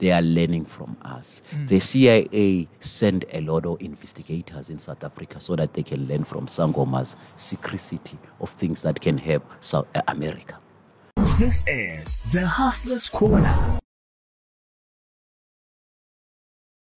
they are learning from us. The CIA sent a lot of investigators in South Africa so that they can learn from Sangoma's secrecy of things that can help South uh, America. This is the Hustler's Corner.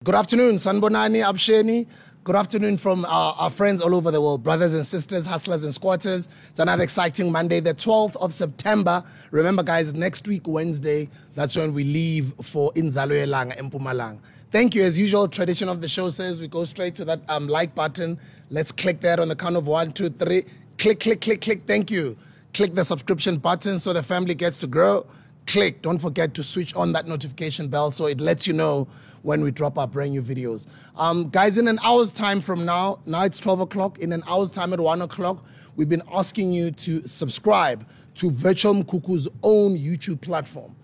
Good afternoon, Sanbonani, Absheni. Good afternoon from our, our friends all over the world, brothers and sisters, hustlers and squatters. It's another exciting Monday, the 12th of September. Remember, guys, next week, Wednesday, that's when we leave for Inzalo Yelanga, Mpumalanga. Thank you. As usual, tradition of the show says we go straight to that um, like button. Let's click that on the count of one, two, three. Click, click, click, click. Thank you. Click the subscription button so the family gets to grow. Click. Don't forget to switch on that notification bell so it lets you know when we drop our brand new videos. Um, guys, in an hour's time from now, now it's 12 o'clock. In an hour's time at 1 o'clock, we've been asking you to subscribe to Virtual Mkhukhu's own YouTube platform.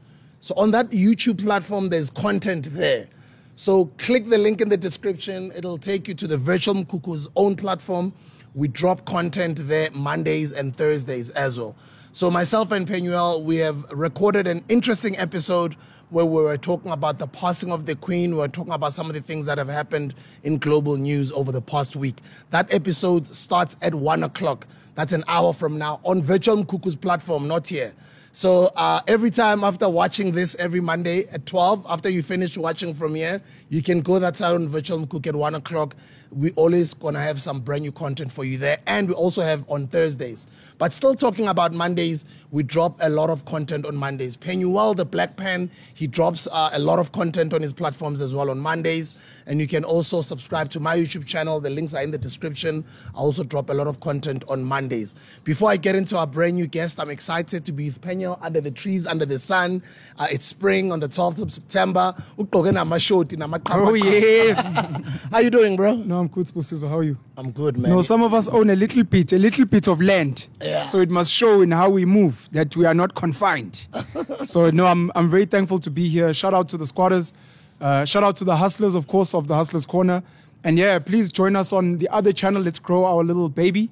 So on that YouTube platform, there's content there. So click the link in the description. It'll take you to the Virtual Mkhukhu's own platform. We drop content there Mondays and Thursdays as well. So myself and Penuel, we have recorded an interesting episode where we were talking about the passing of the Queen. We were talking about some of the things that have happened in global news over the past week. That episode starts at one o'clock. That's an hour from now on Virtual Mkhukhu's platform, not here. So uh, every time after watching this every Monday at 12, after you finish watching from here, you can go that side on Virtual Mkuk at 1 o'clock. We always gonna have some brand new content for you there. And we also have on Thursdays. But still talking about Mondays, we drop a lot of content on Mondays. Penuel, the Black Pen, he drops uh, a lot of content on his platforms as well on Mondays. And you can also subscribe to my YouTube channel. The links are in the description. I also drop a lot of content on Mondays. Before I get into our brand new guest, I'm excited to be with Penuel under the trees, under the sun. Uh, it's spring on the 12th of September. Ugqoke namashoti, namaqhaqha. Oh, yes. How you doing, bro? no, I'm good, Spusiso. How are you? I'm good, man. No, some of us own a little bit, a little bit of land. Yeah. So it must show in how we move that we are not confined. so no, I'm I'm very thankful to be here. Shout out to the squatters. Uh, shout out to the hustlers, of course, of the Hustlers Corner. And yeah, please join us on the other channel. Let's grow our little baby.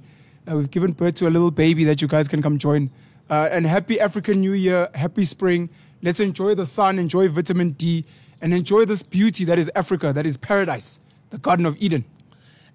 Uh, we've given birth to a little baby that you guys can come join. Uh, and happy African New Year, happy spring. Let's enjoy the sun, enjoy vitamin D, and enjoy this beauty that is Africa, that is paradise, the Garden of Eden.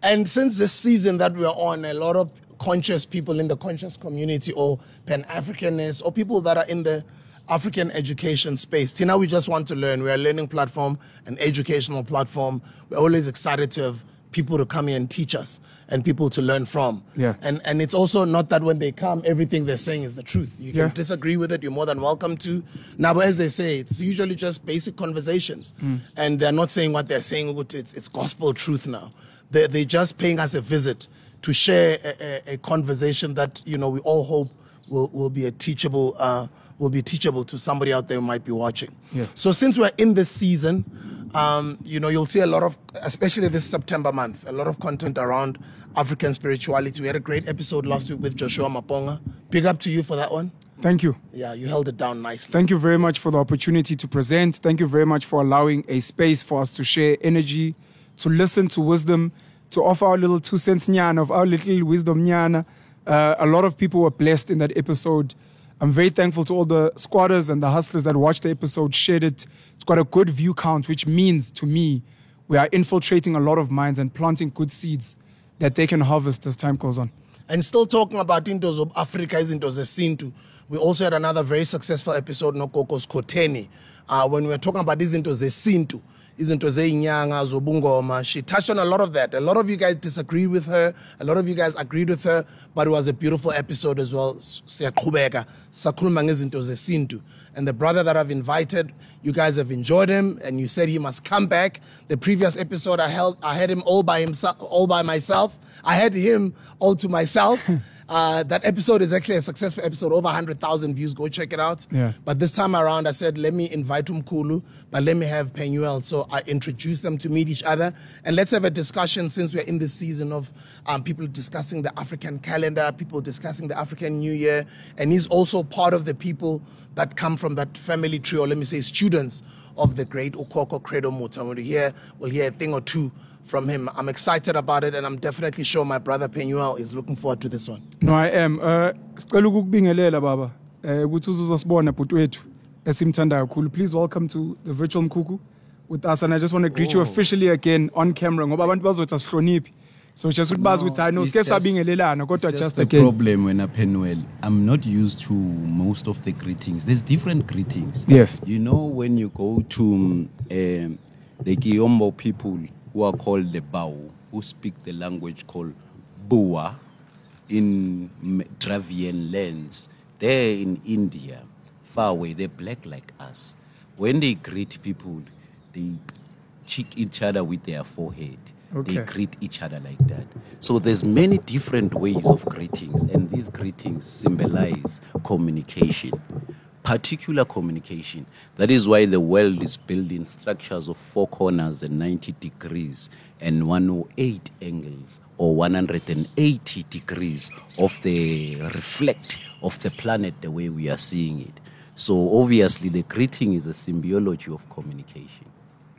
And since this season that we're on, a lot of conscious people in the conscious community or Pan Africanists or people that are in the African education space. Tina, we just want to learn. We're a learning platform, an educational platform. We're always excited to have people to come here and teach us and people to learn from. Yeah. And and it's also not that when they come, everything they're saying is the truth. You can Yeah. disagree with it, you're more than welcome to. Now, but as they say, it's usually just basic conversations. Mm. And they're not saying what they're saying, it's, it's gospel truth now. They're, they're just paying us a visit to share a, a, a conversation that, you know, we all hope will, will be a teachable, uh, will be teachable to somebody out there who might be watching. Yes. So since we're in this season, um, you know, you'll see a lot of, especially this September month, a lot of content around African spirituality. We had a great episode last week with Joshua Maponga. Big up to you for that one. Thank you. Yeah, you held it down nicely. Thank you very much for the opportunity to present. Thank you very much for allowing a space for us to share energy, to listen to wisdom, to offer our little two cents nyana of our little wisdom nyana. Uh, a lot of people were blessed in that episode. I'm very thankful to all the squatters and the hustlers that watched the episode, shared it. It's got a good view count, which means to me we are infiltrating a lot of minds and planting good seeds that they can harvest as time goes on. And still talking about into of Africa izinto zesintu. We also had another very successful episode no Kokos Koteni. Uh, when we were talking about izinto zesintu, izinto zeinyanga zobungoma. She touched on a lot of that. A lot of you guys disagreed with her. A lot of you guys agreed with her, but it was a beautiful episode as well. Siyaqhubeka sakhuluma ngezinto zesintu. And the brother that I've invited, you guys have enjoyed him, and you said he must come back. The previous episode, I held, I had him all by himself, all by myself. I had him all to myself. Uh, that episode is actually a successful episode, over 100,000 views. Go check it out. Yeah. But this time around, I said, let me invite Umkulu, but let me have Penuel. So I introduced them to meet each other. And let's have a discussion since we're in this season of um, people discussing the African calendar, people discussing the African New Year. And he's also part of the people that come from that family tree, or let me say, students of the great Ukoko Credo Mutwa. When we hear, we'll hear a thing or two from him. I'm excited about it, and I'm definitely sure my brother Penuel is looking forward to this one. No, I am. Uh, sicela ukukubingelela baba. Eh ukuthi uzosibona bhuti wethu. esimthandayo kakhulu. Please welcome to the virtual Mkhukhu with us. And I just want to greet you officially again on camera. Ngoba abantu bazothi asihloniphi. So just ukuthi bazi ukuthi hayi no it's sike just- sabingelelana kodwa It's just the again. problem when I Penuel. I'm not used to most of the greetings. There's different greetings. Yes. You know when you go to um, the Kiombo people who are called the Bau, who speak the language called Bua in Dravidian lands, there in India, far away, they're black like us. When they greet people, they cheek each other with their forehead. They greet each other like that. So there's many different ways of greetings, and these greetings symbolize communication, particular communication. That is why the world is building structures of four corners and 90 degrees and 108 angles or 180 degrees of the reflect of the planet the way we are seeing it. So obviously the greeting is a symbiology of communication.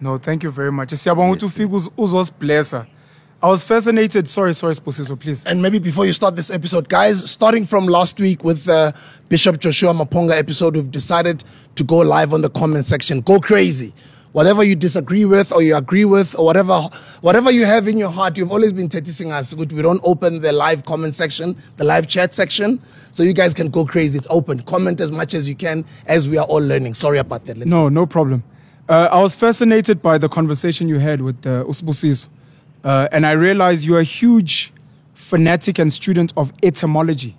No, thank you very much. Siyabonga ukuthi ufike uz- uzosiblessa. I was fascinated. Sorry, sorry, Sposiso, please. And maybe before you start this episode, guys, starting from last week with the Bishop Joshua Maponga episode, we've decided to go live on the comment section. Go crazy. Whatever you disagree with or you agree with or whatever whatever you have in your heart, you've always been teasing us. We we don't open the live comment section, the live chat section. So you guys can go crazy. It's open. Comment as much as you can as we are all learning. Sorry about that. Let's No, no problem. Uh, I was fascinated by the conversation you had with uh, Usbusiso. Uh, and I realize you're a huge fanatic and student of etymology.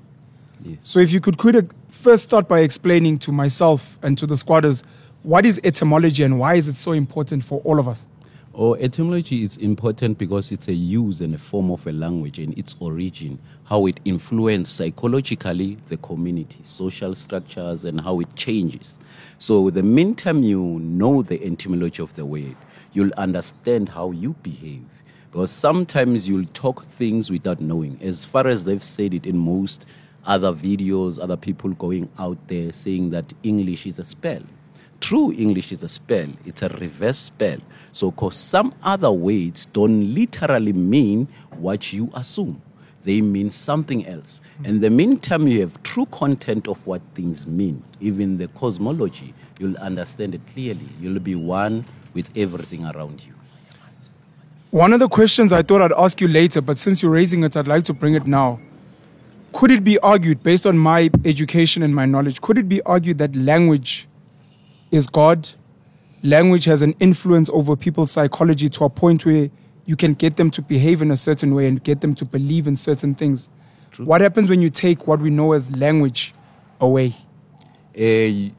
Yes. So if you could could first start by explaining to myself and to the squatters what is etymology and why is it so important for all of us? Or etymology is important because it's a use and a form of a language and its origin, how it influences psychologically the community, social structures, and how it changes. So the meantime you know the etymology of the word, you'll understand how you behave. Because sometimes you'll talk things without knowing. As far as they've said it in most other videos, other people going out there saying that English is a spell. True English is a spell, it's a reverse spell. So, because some other words don't literally mean what you assume, they mean something else. And the meantime, you have true content of what things mean, even the cosmology, you'll understand it clearly. You'll be one with everything around you. One of the questions I thought I'd ask you later, but since you're raising it, I'd like to bring it now. Could it be argued, based on my education and my knowledge, could it be argued that language is God? Language has an influence over people's psychology to a point where you can get them to behave in a certain way and get them to believe in certain things. What happens when you take what we know as language away? Uh,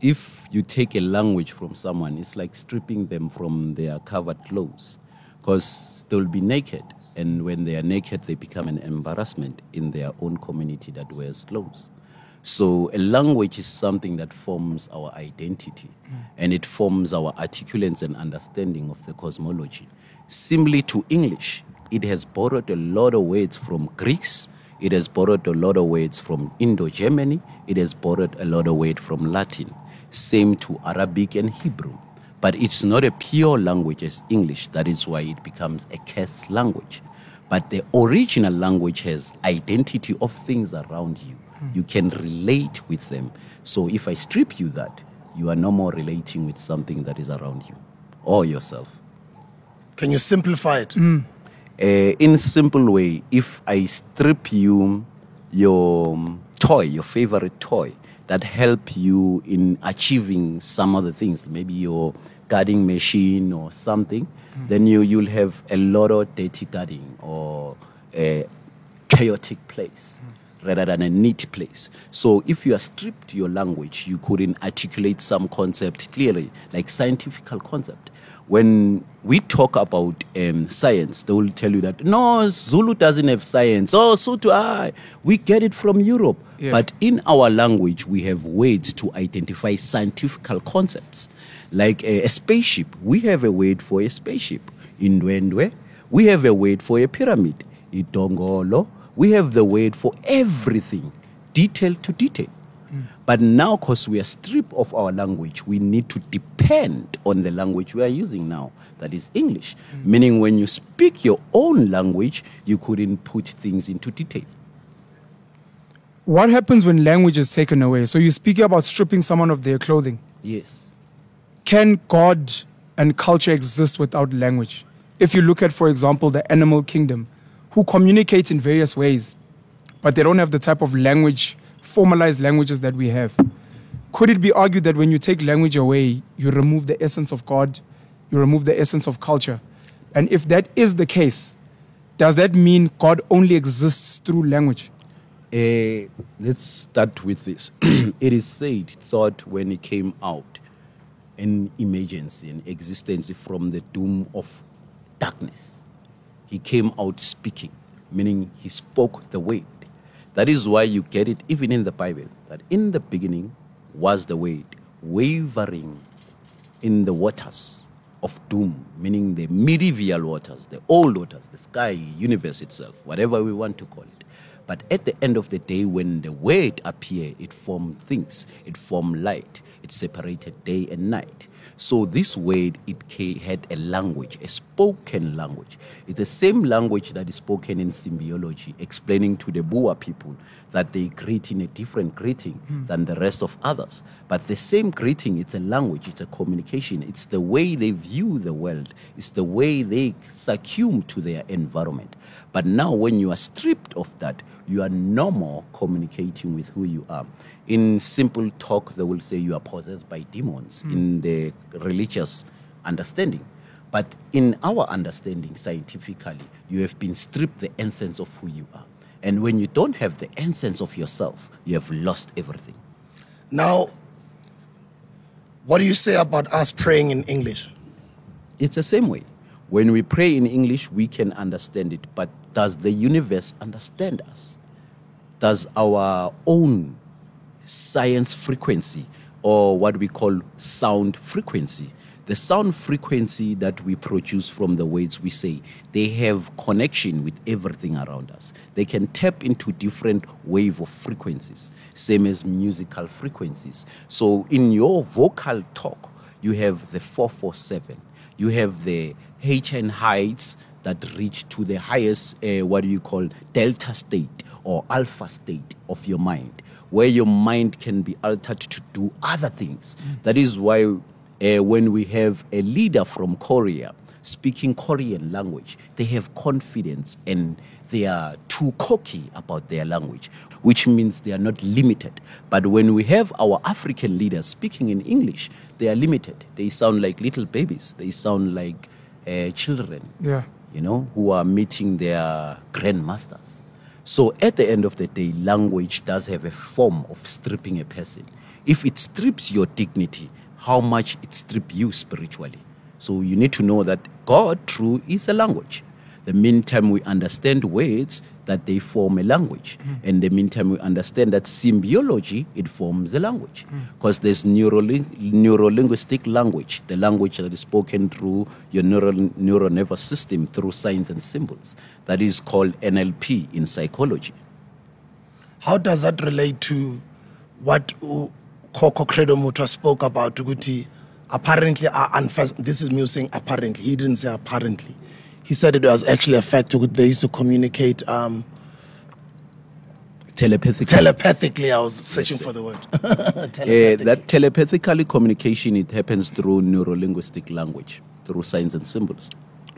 if you take a language from someone, it's like stripping them from their covered clothes because they'll be naked. And when they are naked, they become an embarrassment in their own community that wears clothes. So, a language is something that forms our identity mm. and it forms our articulance and understanding of the cosmology. Similarly to English, it has borrowed a lot of words from Greeks, it has borrowed a lot of words from Indo Germany, it has borrowed a lot of words from Latin. Same to Arabic and Hebrew. But it's not a pure language as English, that is why it becomes a curse language. But the original language has identity of things around you. You can relate with them. So if I strip you that, you are no more relating with something that is around you or yourself. Can you simplify it? Uh, in simple way, if I strip you your um, toy, your favorite toy, that help you in achieving some other things, maybe your gardening machine or something, then you you'll have a lot of dirty gardening or a chaotic place rather than a neat place. So if you are stripped your language, you couldn't articulate some concept clearly, like scientific concept. When we talk about um, science, they will tell you that no, Zulu doesn't have science. Oh, so do I. We get it from Europe. Yes. But in our language, we have words to identify scientific concepts. Like a, a spaceship, we have a word for a spaceship. In Ndwendwe, we have a word for a pyramid. Idongolo, we have the word for everything, detail to detail. But now, because we are stripped of our language, we need to depend on the language we are using now, that is English. Mm. Meaning, when you speak your own language, you couldn't put things into detail. What happens when language is taken away? So you're speaking about stripping someone of their clothing. Yes. Can God and culture exist without language? If you look at, for example, the animal kingdom, who communicate in various ways, but they don't have the type of language, formalized languages that we have. Could it be argued that when you take language away, you remove the essence of God, you remove the essence of culture? And if that is the case, does that mean God only exists through language? Uh, let's start with this. it is said, thought when he came out, an emergency, an existence from the doom of darkness. He came out speaking, meaning he spoke the word. That is why you get it even in the Bible, that in the beginning was the word, wavering in the waters of doom, meaning the medieval waters, the old waters, the sky, universe itself, whatever we want to call it. But at the end of the day, when the word appeared, it formed things, it formed light, it separated day and night. So this word, it had a language, a spoken language. It's the same language that is spoken in symbiology, explaining to the Boer people that they greet in a different greeting hmm. than the rest of others. But the same greeting, it's a language, it's a communication, it's the way they view the world, it's the way they succumb to their environment. But now, when you are stripped of that, you are no more communicating with who you are. In simple talk, they will say you are possessed by demons hmm. in the religious understanding. But in our understanding, scientifically, you have been stripped the essence of who you are. And when you don't have the essence of yourself, you have lost everything. Now, what do you say about us praying in English? It's the same way. When we pray in English, we can understand it, but does the universe understand us? Does our own science frequency, or what we call sound frequency, the sound frequency that we produce from the words we say, they have connection with everything around us. They can tap into different wave of frequencies, same as musical frequencies. So in your vocal talk, you have the 447 you have the HN heights that reach to the highest, uh, what do you call, delta state or alpha state of your mind, where your mind can be altered to do other things. That is why uh, when we have a leader from Korea speaking Korean language, they have confidence and they are too cocky about their language, which means they are not limited. But when we have our African leaders speaking in English, they are limited. They sound like little babies. They sound like uh, children, Yeah. You know, who are meeting their grandmasters. So at the end of the day, language does have a form of stripping a person. If it strips your dignity, how much it strips you spiritually. So you need to know that God, true, is a language. The meantime we understand words, that they form a language. And the meantime we understand that symbiology, it forms a language. Because there's neuroling- neurolinguistic language, the language that is spoken through your neural, neural nervous system through signs and symbols. That is called NLP in psychology. How does that relate to what uh, Coco Credo Mutwa spoke about? Ukuthi apparently, are unfas- this is me saying apparently. He didn't say apparently. He said it was actually a fact. They used to communicate um, Telepathically. telepathically. I was searching for the word. Uh, telepathically. that telepathically communication it happens through neurolinguistic language through signs and symbols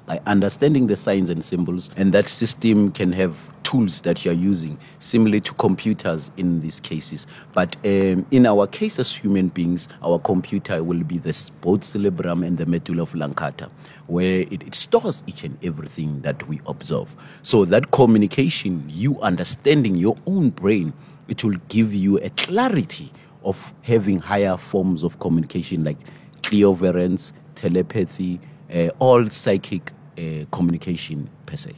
by understanding the signs and symbols and that system can have tools that you're using similar to computers in these cases but um, in our case as human beings our computer will be the both cerebrum and the medulla oblongata where it, it stores each and everything that we observe so that communication you understanding your own brain it will give you a clarity of having higher forms of communication like clairvoyance, telepathy, uh, all psychic uh, communication per se.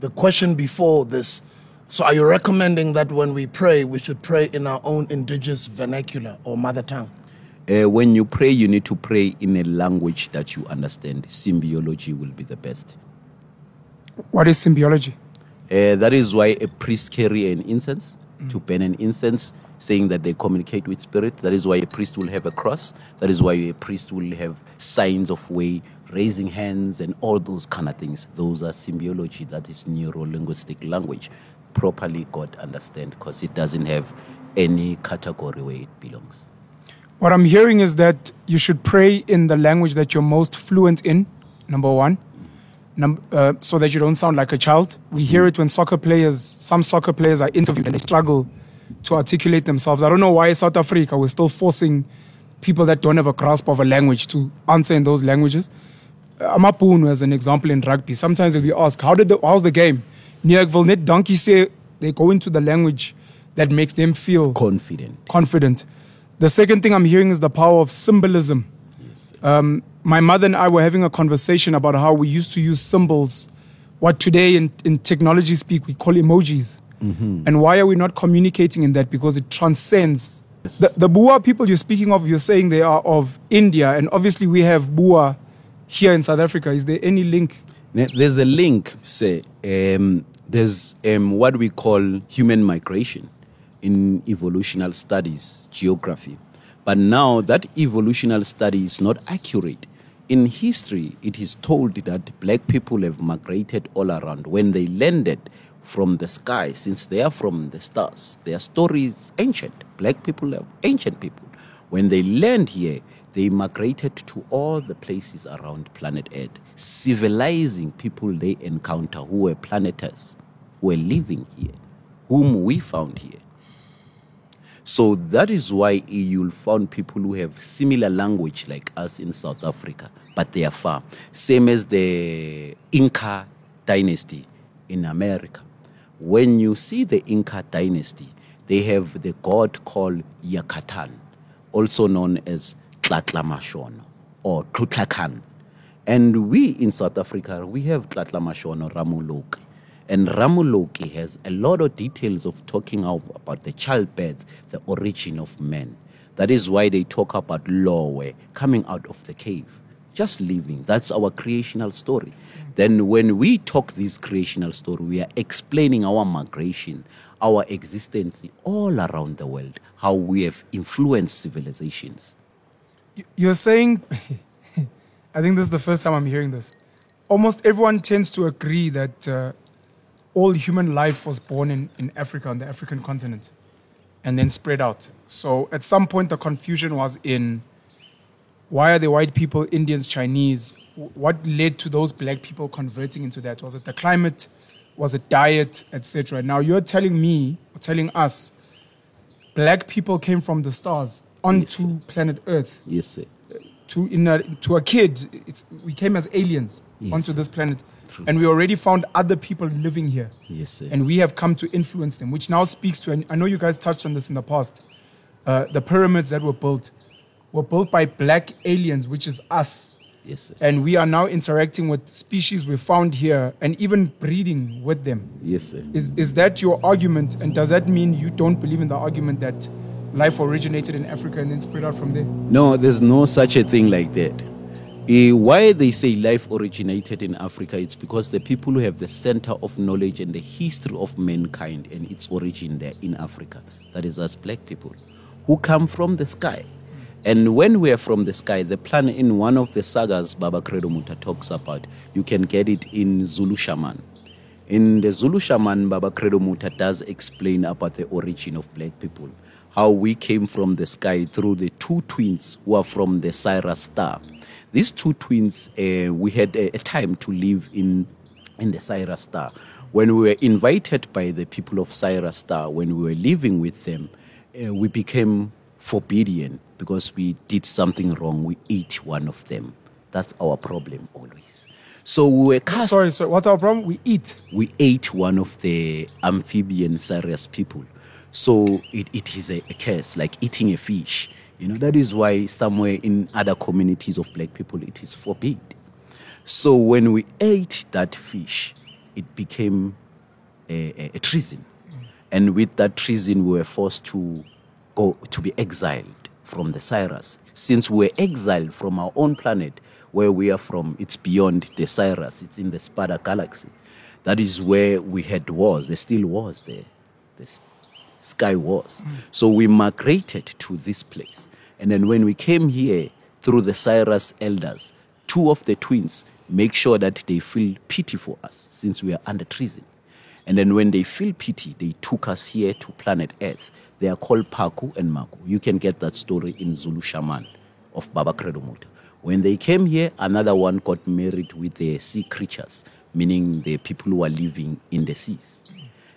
The question before this. So, are you recommending that when we pray, we should pray in our own indigenous vernacular or mother tongue? Uh, when you pray, you need to pray in a language that you understand. Symbiology will be the best. What is symbiology? Uh, that is why a priest carry an incense to burn an incense, saying that they communicate with spirit. That is why a priest will have a cross. That is why a priest will have signs of way, raising hands, and all those kind of things. Those are symbiology. That is neuro linguistic language. Properly, God understand because it doesn't have any category where it belongs. What I'm hearing is that you should pray in the language that you're most fluent in, number one, Num- uh, so that you don't sound like a child. We hear it when soccer players, some soccer players are interviewed and they struggle to articulate themselves. I don't know why South Africa we're still forcing people that don't have a grasp of a language to answer in those languages. Uh, Amapunu, as an example in rugby, sometimes if you ask, how did the, how's the game? Wil net donkey say they go into the language that makes them feel Confident. confident. The second thing I'm hearing is the power of symbolism. Um, my mother and I were having a conversation about how we used to use symbols, what today in, in technology speak we call emojis. And why are we not communicating in that? Because it transcends. The, the Bua people you're speaking of, you're saying they are of India, and obviously we have Bua here in South Africa. Is there any link? There's a link, say, um, there's um, what we call human migration in evolutional studies, geography. But now that evolutional study is not accurate. In history, it is told that black people have migrated all around. When they landed from the sky, since they are from the stars, their story is ancient. Black people are ancient people. When they land here, they migrated to all the places around planet Earth, civilizing people they encounter who were planeters, who were living here, whom we found here. So that is why you'll find people who have similar language like us in South Africa, but they are far. Same as the Inca dynasty in America. When you see the Inca dynasty, they have the god called Yakatan, also known as Tlatlamashono or Tutlakan. And we in South Africa, we have Tlatlamashono Ramuloki. And Ramuloki has a lot of details of talking of, about the childbirth, the origin of man. That is why they talk about Lowe coming out of the cave, just living. That's our creational story. Then, when we talk this creational story, we are explaining our migration, our existence all around the world, how we have influenced civilizations. You- You're saying, I think this is the first time I'm hearing this. Almost everyone tends to agree that uh, all human life was born in, in Africa, on the African continent, and then spread out. So at some point, the confusion was in why are the white people Indians, Chinese? What led to those black people converting into that? Was it the climate? Was it diet, etc.? Now you're telling me, or telling us, black people came from the stars onto planet Earth Yes, sir. to in a, to a kid, it's, we came as aliens Yes. onto this planet, and we already found other people living here, Yes, sir. and we have come to influence them, which now speaks to. And I know you guys touched on this in the past. Uh, the pyramids that were built were built by black aliens, which is us, yes, sir. and we are now interacting with species we found here, and even breeding with them. Yes, sir. Is is that your argument? And does that mean you don't believe in the argument that life originated in Africa and then spread out from there? No, there's no such a thing like that. Eh, why they say life originated in Africa, it's because the people who have the center of knowledge and the history of mankind and its origin there in Africa, that is us black people, who come from the sky. And when we are from the sky, the plan in one of the sagas Baba Credo Mutwa talks about, you can get it in Zulu Shaman. In the Zulu Shaman, Baba Credo Mutwa does explain about the origin of black people, how we came from the sky through the two twins who are from the Sirius star. These two twins, uh, we had a, a time to live in, in the Sirius star. When we were invited by the people of Sirius star, when we were living with them, uh, we became forbidden because we did something wrong. We ate one of them. That's our problem always. So we were cast Sorry, sorry. What's our problem? We eat. we ate one of the amphibian Sirius people. So it, it is a, a curse, like eating a fish. You know, that is why somewhere in other communities of black people it is forbid. So when we ate that fish, it became a, a, a treason. And with that treason, we were forced to go to be exiled from the Sirius. Since we were exiled from our own planet, where we are from, it's beyond the Sirius, it's in the Spada galaxy. That is where we had wars. There still was there. The sky wars. Mm. So we migrated to this place. And then when we came here through the Sirius elders, two of the twins make sure that they feel pity for us since we are under treason. And then when they feel pity, they took us here to planet Earth. They are called Paku and Maku. You can get that story in Zulu Shaman of Baba Credo Mutwa. When they came here, another one got married with the sea creatures, meaning the people who are living in the seas.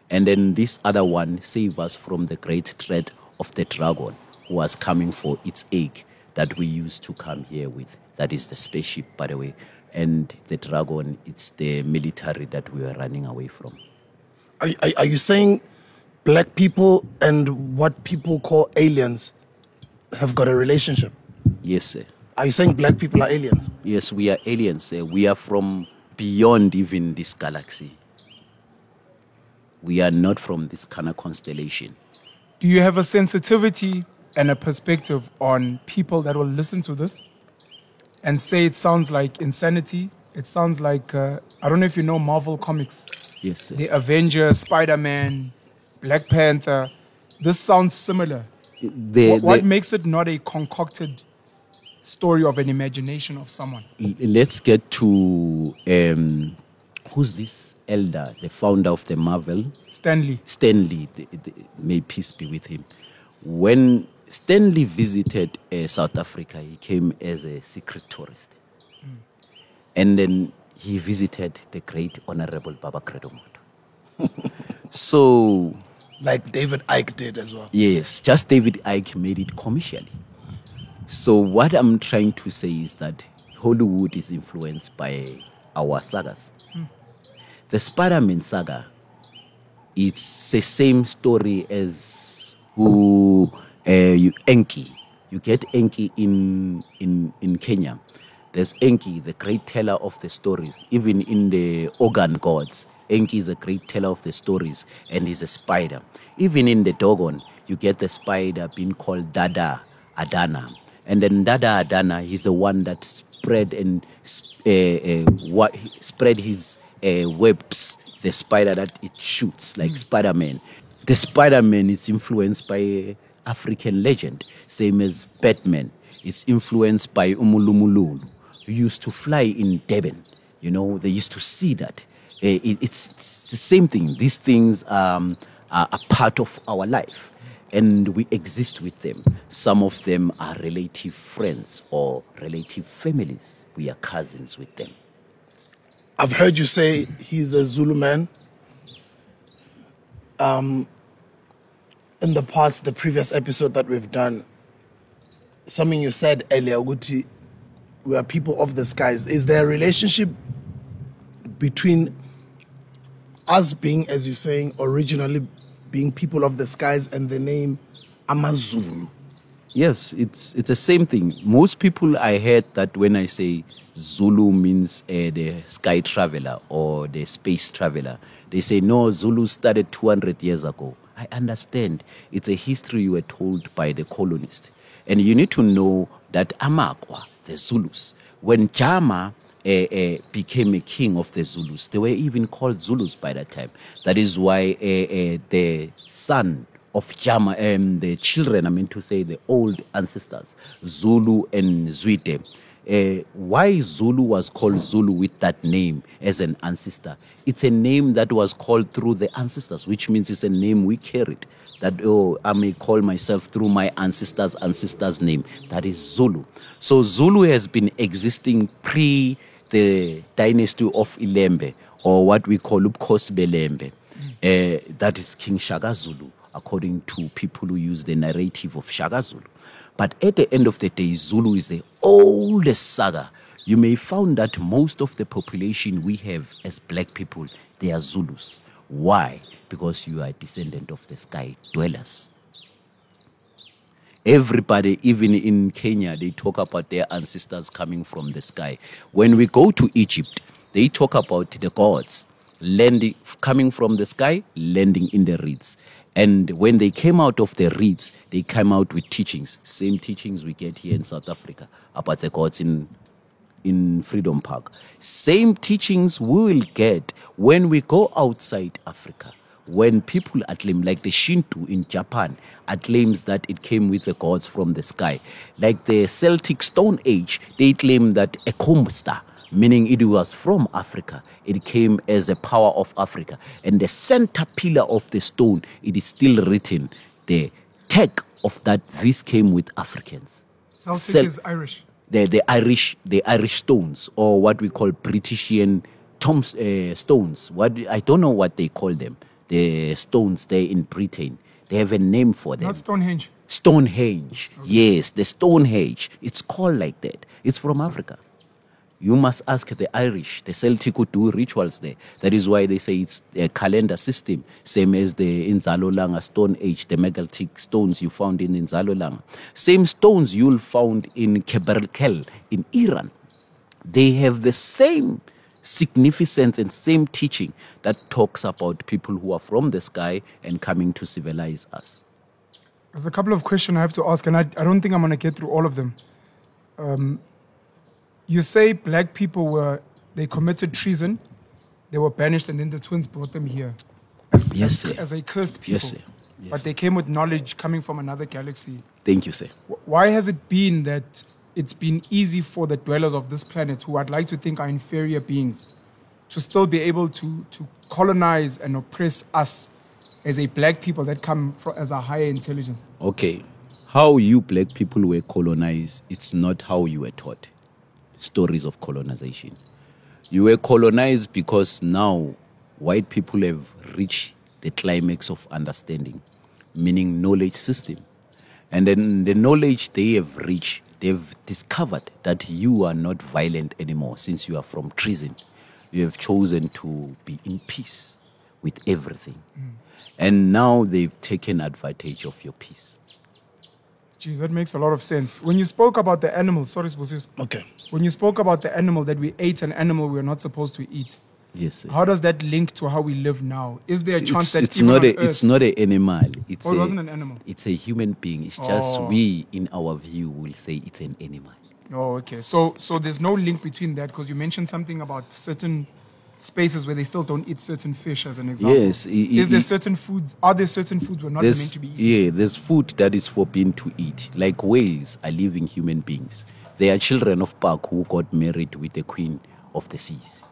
And then this other one saved us from the great threat of the dragon who was coming for its egg that we used to come here with. That is the spaceship, by the way. And the dragon, it's the military that we were running away from. Are, are, are you saying black people and what people call aliens have got a relationship? Yes, sir. Are you saying black people are aliens? Yes, we are aliens. Sir. We are from beyond even this galaxy. We are not from this kind of constellation. Do you have a sensitivity and a perspective on people that will listen to this and say it sounds like insanity? It sounds like, uh, I don't know if you know Marvel Comics, Yes, sir. the Avengers, Spider Man, Black Panther. This sounds similar. The- what what the- makes it not a concocted story of an imagination of someone? Let's get to um, who's this elder, the founder of the Marvel, Stan Lee. Stanley. The, may peace be with him. When Stan Lee visited uh, South Africa, he came as a secret tourist, and then he visited the great honorable Baba Credo Mutwa. so Like David Icke did as well. Yes, just David Icke made it commercially. So what I'm trying to say is that Hollywood is influenced by our sagas. The Spider-Man saga, it's the same story as who uh, you, Enki. You get Enki in, in, in Kenya. There's Enki, the great teller of the stories. Even in the Organ Gods, Enki is a great teller of the stories and he's a spider. Even in the Dogon, you get the spider being called Dada Adana. And then Dada Adana, he's the one that spread and uh, uh, what, spread his uh, webs, the spider that it shoots, like Spider Man. The Spider Man is influenced by African legend, same as Batman. It's influenced by Umulumululu, who used to fly in Devon. You know, they used to see that. Uh, it- it's, it's the same thing. These things um, are a part of our life, and we exist with them. Some of them are relative friends or relative families. We are cousins with them. I've heard you say he's a Zulu man. Um, in the past, the previous episode that we've done, something you said earlier, Guti, we are people of the skies. Is there a relationship between us being, as you're saying, originally being people of the skies and the name Amazulu? Yes, it's it's the same thing. Most people I heard that when I say Zulu means uh, the sky traveler or the space traveler, they say no. Zulu started 200 years ago. I understand. It's a history you were told by the colonists, and you need to know that Amakwa, the Zulus, when Jama uh, became a king of the Zulus, they were even called Zulus by that time. That is why uh, the son of Jama, um, the children, I mean to say the old ancestors, Zulu and Zwide. Uh, why Zulu was called Zulu with that name as an ancestor? It's a name that was called through the ancestors, which means it's a name we carried. That, oh, I may call myself through my ancestors' ancestors' name. That is Zulu. So Zulu has been existing pre the dynasty of Ilembe, or what we call Ubkhosi Belembe. Uh, that is King Shaka Zulu, according to people who use the narrative of Shaka Zulu. But at the end of the day, Zulu is the oldest saga. You may find that most of the population we have as black people, they are Zulus. Why? Because you are a descendant of the sky dwellers. Everybody, even in Kenya, they talk about their ancestors coming from the sky. When we go to Egypt, they talk about the gods landing, coming from the sky, landing in the reeds. And when they came out of the reeds, they came out with teachings, same teachings we get here in South Africa about the gods in in Freedom Park. Same teachings we will get when we go outside Africa. When people acclaim, like the Shinto in Japan, acclaims that it came with the gods from the sky. Like the Celtic Stone Age, they claim that a meaning it was from Africa. It came as a power of Africa. And the center pillar of the stone, it is still written, the tag of that this came with Africans. Celtic Cel- is Irish. the the Irish the Irish stones or what we call Britishian tombs uh, stones. What I don't know what they call them. The stones there in Britain. They have a name for them. Not Stonehenge. Stonehenge. Yes, the Stonehenge. It's called like that. It's from Africa. You must ask the Irish. The Celtic would do rituals there. That is why they say it's a calendar system, same as the Inzalo Yelanga Stone Age, the megalithic stones you found in Inzalo Yelanga. Same stones you'll found in Keberkel in Iran. They have the same significance and same teaching that talks about people who are from the sky and coming to civilize us. There's a couple of questions I have to ask, and I, I don't think I'm going to get through all of them. Um, you say black people were, they committed treason, they were banished, and then the twins brought them here as, Yes, as, sir. as a cursed people. Yes, sir. Yes, but they came with knowledge coming from another galaxy. Thank you, sir. Why has it been that it's been easy for the dwellers of this planet, who I'd like to think are inferior beings, to still be able to, to colonize and oppress us as a black people that come fro- as a higher intelligence? Okay, how you black people were colonized, it's not how you were taught. Stories of colonization. You were colonized because now white people have reached the climax of understanding, meaning knowledge system. And then the knowledge they have reached, they've discovered that you are not violent anymore since you are from treason. You have chosen to be in peace with everything. Hmm. And now they've taken advantage of your peace. Geez, that makes a lot of sense. When you spoke about the animal, sorry, Sbusis, Okay. when you spoke about the animal that we ate an animal we are not supposed to eat, Yes. sir. how does that link to how we live now? Is there a chance It's, that it's not a Earth, it's not an animal. It's Oh, it a, wasn't an animal. It's a human being. It's just Oh. we in our view will say it's an animal. Oh, okay. So, so there's no link between that because you mentioned something about certain spaces where they still don't eat certain fish, as an example. Yes, i- i- Is there i- certain foods? Are there certain foods we're not meant to be eating? yeah, there's food that is forbidden to eat. Like whales are living human beings. They are children of Pak who got married with the queen of the seas.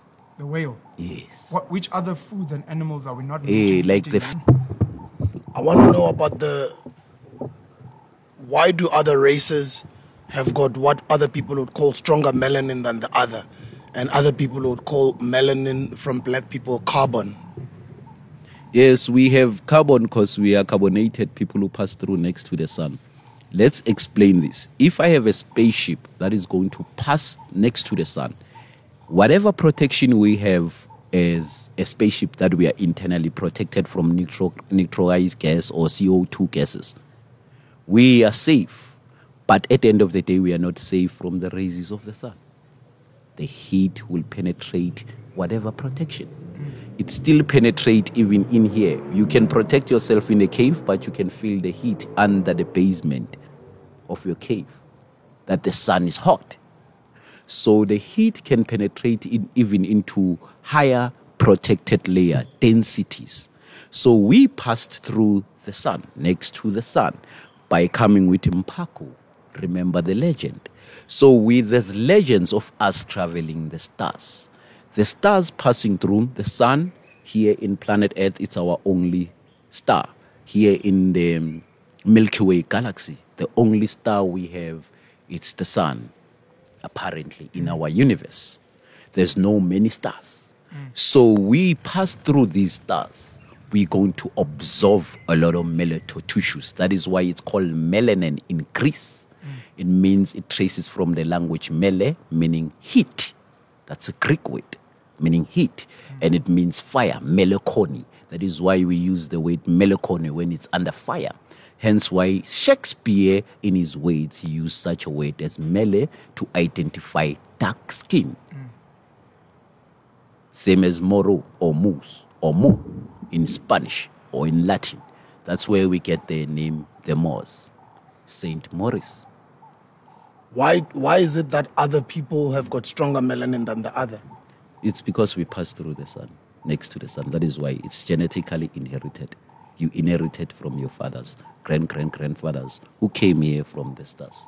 The whale. Yes. What, which other foods and animals are we not meant to Eh, be like the eating? f- I want to know about the. Why do other races have got what other people would call stronger melanin than the other, and other people would call melanin from black people carbon? Yes, we have carbon because we are carbonated people who pass through next to the sun. Let's explain this. If I have a spaceship that is going to pass next to the sun, whatever protection we have as a spaceship that we are internally protected from nitro, gas or CO2 gases, we are safe. But at the end of the day, we are not safe from the rays of the sun the heat will penetrate whatever protection. It still penetrate even in here. You can protect yourself in a cave, but you can feel the heat under the basement of your cave. That the sun is hot. So the heat can penetrate in, even into higher protected layer densities. So we passed through the sun, next to the sun, by coming with Mpaku. Remember the legend. So with there's legends of us traveling the stars. The stars passing through the sun here in planet Earth, it's our only star. Here in the Milky Way galaxy, the only star we have, it's the sun apparently in our universe. There's no many stars. So we pass through these stars. We're going to observe a lot of melatotissues. That is why it's called melanin increase. It means it traces from the language mele, meaning heat. That's a Greek word, meaning heat. And it means fire, melancholy. That is why we use the word melancholy when it's under fire. Hence why Shakespeare, in his words, used such a word as mele to identify dark skin. Same as moro or moose or mu in Spanish or in Latin. That's where we get the name the Moors, Saint Maurice. Why, why is it that other people have got stronger melanin than the other? It's because we pass through the sun, next to the sun. That is why it's genetically inherited. You inherited from your fathers, grand grand grandfathers, who came here from the stars.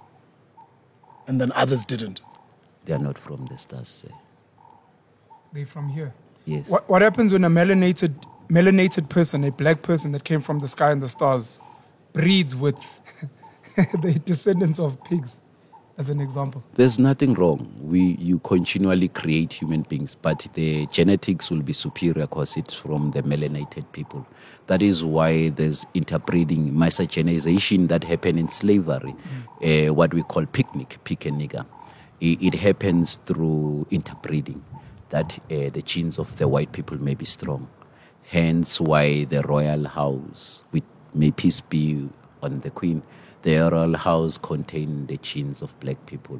And then others didn't. They are not from the stars. Sir. They're from here. Yes. What, what happens when a melanated melanated person, a black person that came from the sky and the stars, breeds with the descendants of pigs, as an example. There's nothing wrong. We you continually create human beings, but the genetics will be superior because it's from the melanated people. That is why there's interbreeding, miscegenization that happened in slavery, uh, what we call picnic, pick a nigger. It, it happens through interbreeding, that uh, the genes of the white people may be strong. Hence why the royal house, with may peace be on the queen, the royal house contain the genes of black people.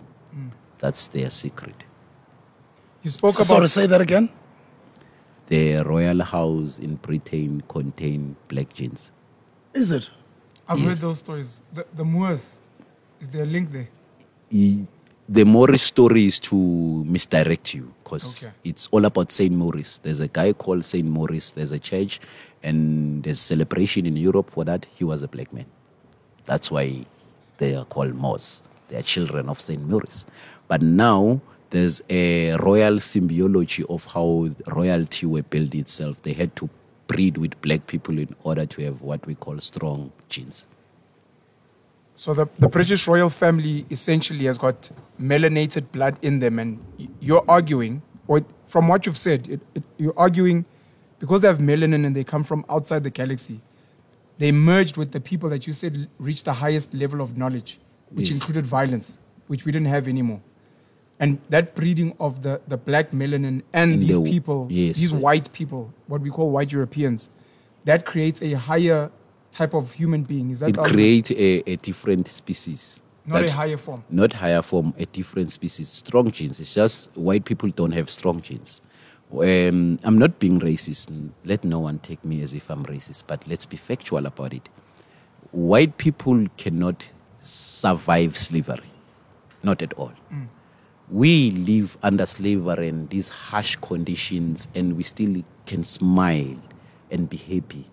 That's their secret. You spoke about Sorry, say that again. The royal house in Britain contain black genes. Is it? I've heard Yes. those stories. The, the Moors, is there a link there? E- the Morris story is to misdirect you because Okay. it's all about Saint Maurice. There's a guy called Saint Maurice. There's a church, and there's celebration in Europe for that. He was a black man. That's why they are called Moors. They are children of Saint Maurice. But now there's a royal symbiology of how royalty were built itself. They had to breed with black people in order to have what we call strong genes. So the, the British royal family essentially has got melanated blood in them, and you're arguing, or from what you've said, it, it, you're arguing because they have melanin and they come from outside the galaxy. They merged with the people that you said reached the highest level of knowledge, which Yes. included violence, which we didn't have anymore. And that breeding of the, the black melanin and, And these the- people, yes, these white people, what we call white Europeans, that creates a higher type of human being. Is that It creates a, a different species. Not that- a higher form. not higher form, a different species. Strong genes. It's just white people don't have strong genes. Um, I'm not being racist. Let no one take me as if I'm racist, but let's be factual about it. White people cannot survive slavery, not at all. We live under slavery and these harsh conditions, and we still can smile and be happy.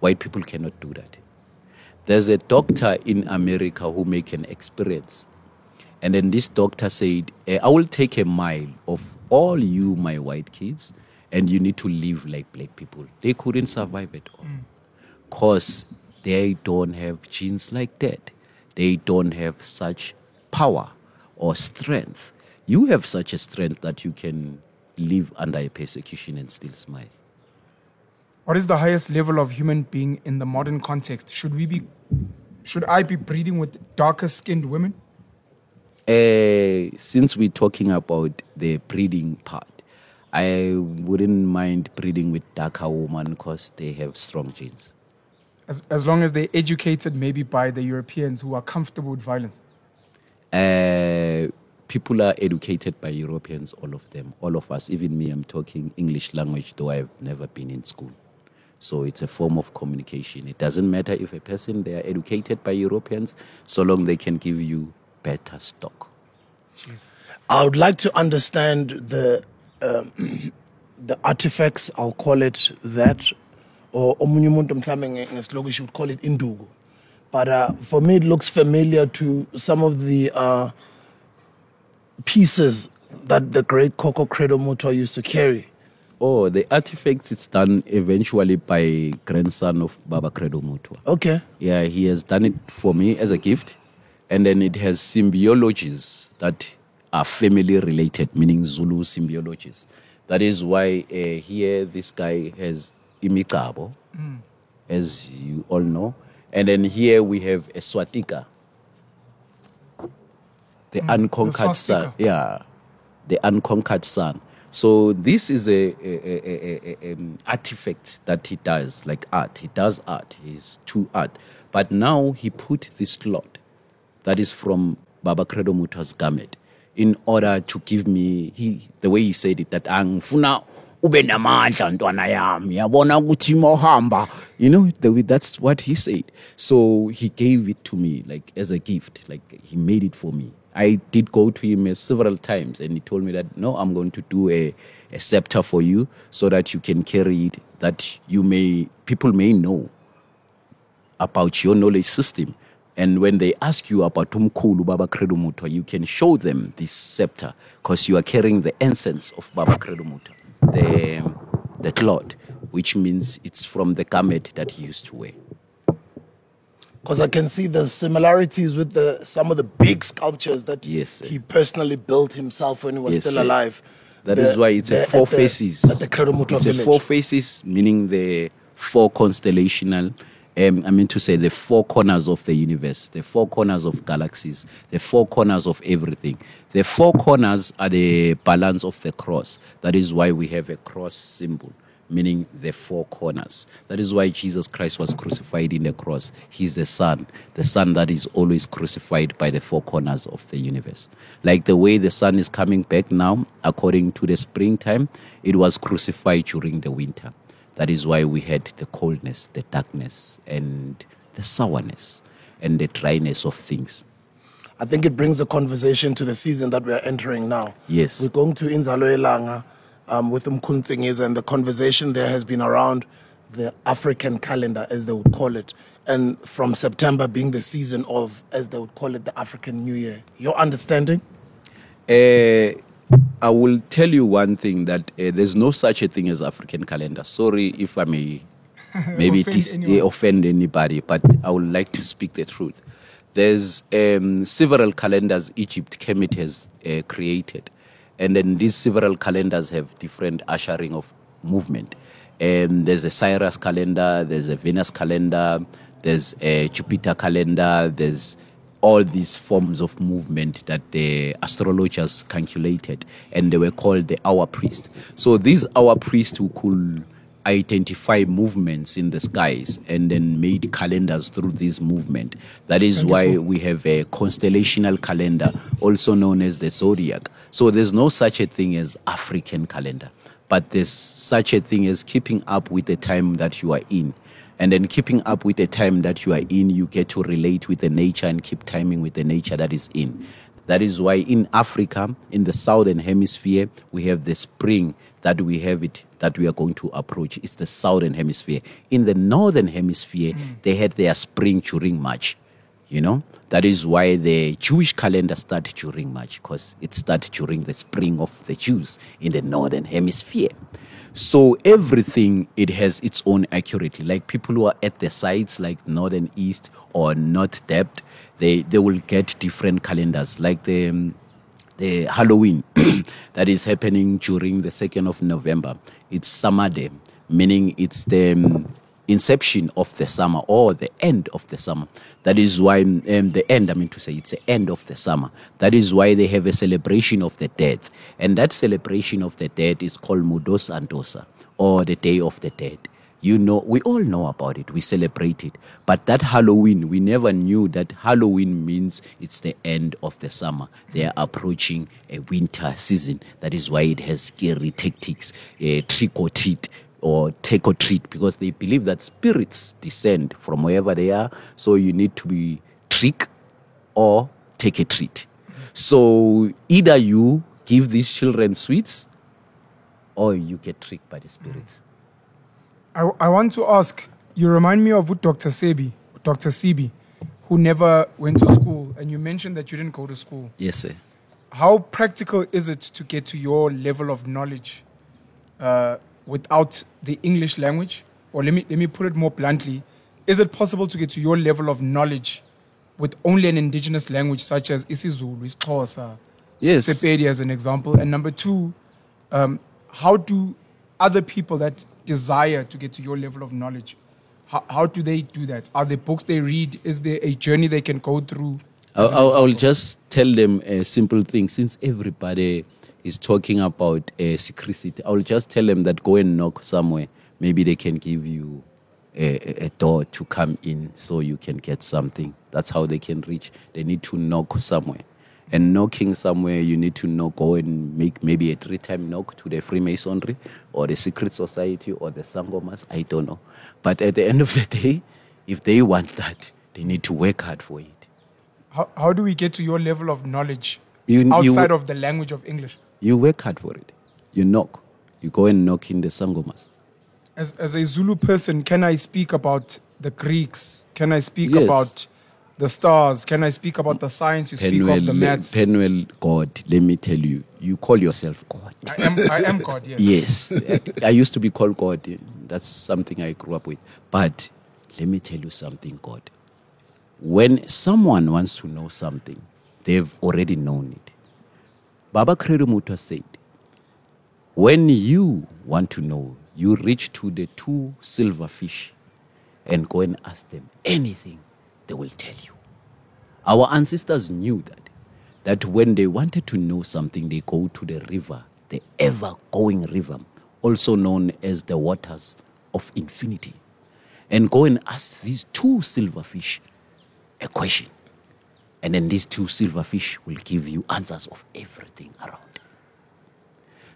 White people cannot do that. There's a doctor in America who make an experience. And then this doctor said, eh, I will take a mile of all you, my white kids, and you need to live like black people. They couldn't survive at all. Mm. Because they don't have genes like that. They don't have such power or strength. You have such a strength that you can live under a persecution and still smile. What is the highest level of human being in the modern context? Should we be, should I be breeding with darker skinned women? Uh, since we're talking about the breeding part, I wouldn't mind breeding with darker women because they have strong genes. As, as long as they're educated maybe by the Europeans who are comfortable with violence. Uh, people are educated by Europeans, all of them, all of us. Even me, I'm talking English language, though I've never been in school. So it's a form of communication. It doesn't matter if a person they are educated by Europeans, so long they can give you better stock. I would like to understand the um, the artifacts. I'll call it that, or omunye umuntu mhlawumbe nge- ngesilokishi would call it indugu. But uh, for me, it looks familiar to some of the uh, pieces that the great Coco Credo Mutwa used to carry. Oh, the artifacts it's done eventually by grandson of Baba Credo Mutwa. Okay. Yeah, he has done it for me as a gift. And then it has symbiologies that are family related, meaning Zulu symbiologies. That is why uh, here this guy has imikabo, as you all know. And then here we have a swatika, the unconquered son. Yeah, the unconquered son. So this is a, a, a, a, um, artifact that he does, like art. He does art. He's to art. But now he put this cloth that is from Baba Credo Mutwa's garment in order to give me he the way he said it that angifuna ube namandla ntwana yabona ukuthi mohamba. You know the that's what he said. So he gave it to me like as a gift. Like he made it for me. I did go to him uh, several times and he told me that no i'm going to do a, a scepter for you so that you can carry it that you may people may know about your knowledge system. And when they ask you about Umkulu Baba Credo Mutwa, you can show them this scepter because you are carrying the essence of Baba Credo Mutwa, the, the cloth, which means it's from the garment that he used to wear. Because I can see the similarities with the some of the big sculptures that Yes, he personally built himself when he was Yes, still alive. That The- is why it's the- a four the- faces. At the It's a village. four faces, meaning the four constellational. Um, I mean to say the four corners of the universe, the four corners of galaxies, the four corners of everything. The four corners are the balance of the cross. That is why we have a cross symbol, meaning the four corners. That is why Jesus Christ was crucified in the cross. He's the sun, the sun that is always crucified by the four corners of the universe. Like the way the sun is coming back now, according to the springtime, it was crucified during the winter. That is why we had the coldness, the darkness, and the sourness, and the dryness of things. I think it brings the conversation to the season that we are entering now. Yes. We're going to Inzalo Yelanga um, with Mkunzingiza, and the conversation there has been around the African calendar, as they would call it, and from September being the season of, as they would call it, the African New Year. Your understanding? Uh, I will tell you one thing that uh, there's no such a thing as African calendar. Sorry if I may maybe Offend dis- anyone. eh, offend anybody, but I would like to speak the truth. There's um, several calendars Egypt Kemet has uh, created, and then these several calendars have different ushering of movement. Um, there's a Sirius calendar, there's a Venus calendar, there's a Jupiter calendar, there's all these forms of movement that the astrologers calculated and they were called the hour priests. So these hour priests who could identify movements in the skies and then made calendars through this movement. That is why we have a constellational calendar, also known as the zodiac. So there's no such a thing as African calendar, but there's such a thing as keeping up with the time that you are in. And then keeping up with the time that you are in, you get to relate with the nature and keep timing with the nature that is in. That is why in Africa, in the southern hemisphere, we have the spring that we have it that we are going to approach. It's the southern hemisphere. In the northern hemisphere, mm. they had their spring during March. You know, that is why the Jewish calendar started during March because it started during the spring of the Jews in the northern hemisphere. So everything it has its own accuracy. Like people who are at the sites, like northern east or north depth, they they will get different calendars. Like the the Halloween that is happening during the second of November. It's summer day, meaning it's the um, inception of the summer or the end of the summer. That is why um, the end. I mean to say, it's the end of the summer. That is why they have a celebration of the dead, and that celebration of the dead is called Mudos Antosa or the Day of the Dead. You know, we all know about it. We celebrate it. But that Halloween, we never knew that Halloween means it's the end of the summer. They are approaching a winter season. That is why it has scary tactics, uh, trick or treat or take or treat, because they believe that spirits descend from wherever they are. So you need to be trick or take a treat. So either you give these children sweets or you get tricked by the spirits. I, I want to ask, you remind me of Dr. Sebi, Dr. Sebi, who never went to school, and you mentioned that you didn't go to school. Yes, sir. How practical is it to get to your level of knowledge uh, without the English language? Or let me, let me put it more bluntly is it possible to get to your level of knowledge with only an indigenous language such as isiZulu, isiXhosa, Yes. Sepedi as an example? And number two, um, how do other people that desire to get to your level of knowledge, how, how do they do that? Are there books they read? Is there a journey they can go through? I'll, I'll, I'll just tell them a simple thing. Since everybody is talking about uh, secrecy, I'll just tell them that go and knock somewhere. Maybe they can give you a, a- door to come in so you can get something. That's how they can reach. They need to knock somewhere. And knocking somewhere, you need to knock, go and make maybe a three time knock to the Freemasonry or the Secret Society or the Sangomas. I don't know. But at the end of the day, if they want that, they need to work hard for it. How, how do we get to your level of knowledge You- you- outside of the language of English? You work hard for it. You knock. You go and knock in the Sangomas. As, as a Zulu person, can I speak about the Greeks? Can I speak Yes. about the stars? Can I speak about the science? You speak of the maths. Penuel, God, let me tell you, you call yourself God. I am, I am God, yes. Yes. I used to be called God. That's something I grew up with. But let me tell you something, God. when someone wants to know something, they've already known it. Baba Credo Mutwa said, when you want to know, you reach to the two silver fish and go and ask them anything, they will tell you. Our ancestors knew that. That when they wanted to know something, they go to the river, the ever going river, also known as the waters of infinity, and go and ask these two silverfish a question. And then these two silverfish will give you answers of everything around.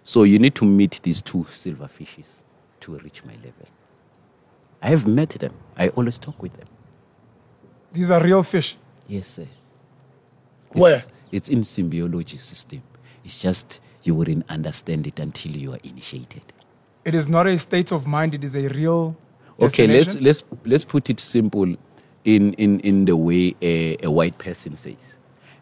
So you need to meet these two silverfishes to reach my level. I have met them. I always talk with them. These are real fish. Yes, sir. Where? It's, it's in symbiology system. It's just you wouldn't understand it until you are initiated. It is not a state of mind, it is a real Okay, let's let's let's put it simple in in in the way a, a white person says.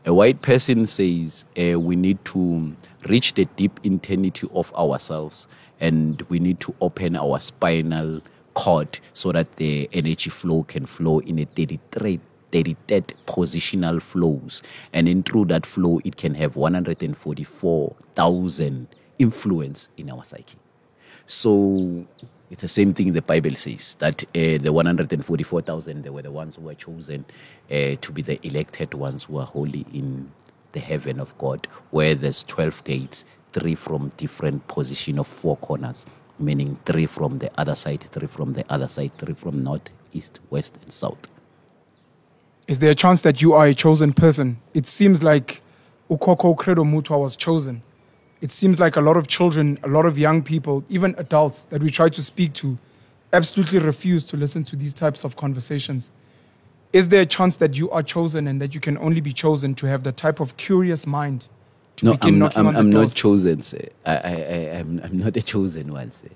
A white person says uh, we need to reach the deep eternity of ourselves and we need to open our spinal cord so that the energy flow can flow in a 33 33rd positional flows and in through that flow it can have 144,000 influence in our psyche. So it's the same thing the Bible says that uh, the 144,000 they were the ones who were chosen uh, to be the elected ones who are holy in the heaven of God, where there's 12 gates, three from different position of four corners, meaning three from the other side, three from the other side, three from north, east, west, and south. Is there a chance that you are a chosen person? It seems like Ukoko Credo Mutwa was chosen. It seems like a lot of children, a lot of young people, even adults that we try to speak to, absolutely refuse to listen to these types of conversations. Is there a chance that you are chosen and that you can only be chosen to have the type of curious mind to No, I'm, not, I'm, I'm not chosen, sir. I, I, I, I'm, I'm not a chosen one, sir.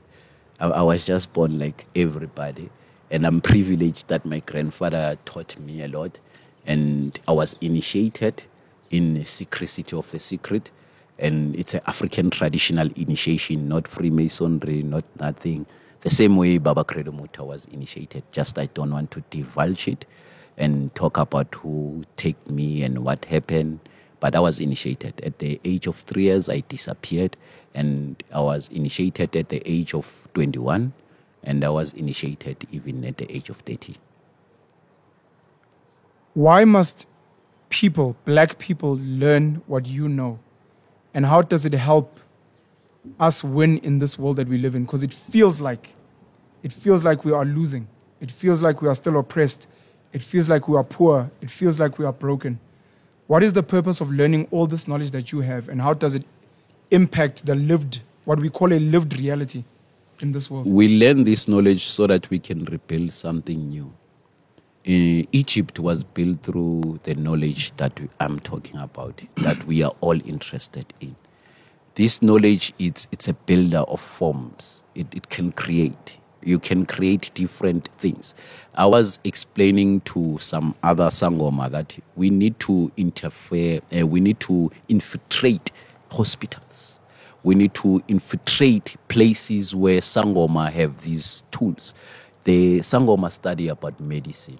I, I was just born like everybody. And I'm privileged that my grandfather taught me a lot. And I was initiated in the secrecy of the secret. And it's an African traditional initiation, not Freemasonry, not nothing. The same way Baba Credo Mutwa was initiated. Just I don't want to divulge it and talk about who take me and what happened. But I was initiated at the age of three years. I disappeared, and I was initiated at the age of 21, and I was initiated even at the age of 30. Why must people, black people, learn what you know? And how does it help us win in this world that we live in? Because it feels like, it feels like we are losing. It feels like we are still oppressed. It feels like we are poor. It feels like we are broken. What is the purpose of learning all this knowledge that you have, and how does it impact the lived, what we call a lived reality in this world? We learn this knowledge so that we can rebuild something new. Uh, Egypt was built through the knowledge that I'm talking about, that we are all interested in. This knowledge it's it's a builder of forms. It it can create. You can create different things. I was explaining to some other sangoma that we need to interfere. Uh, we need to infiltrate hospitals. We need to infiltrate places where sangoma have these tools. The sangoma study about medicine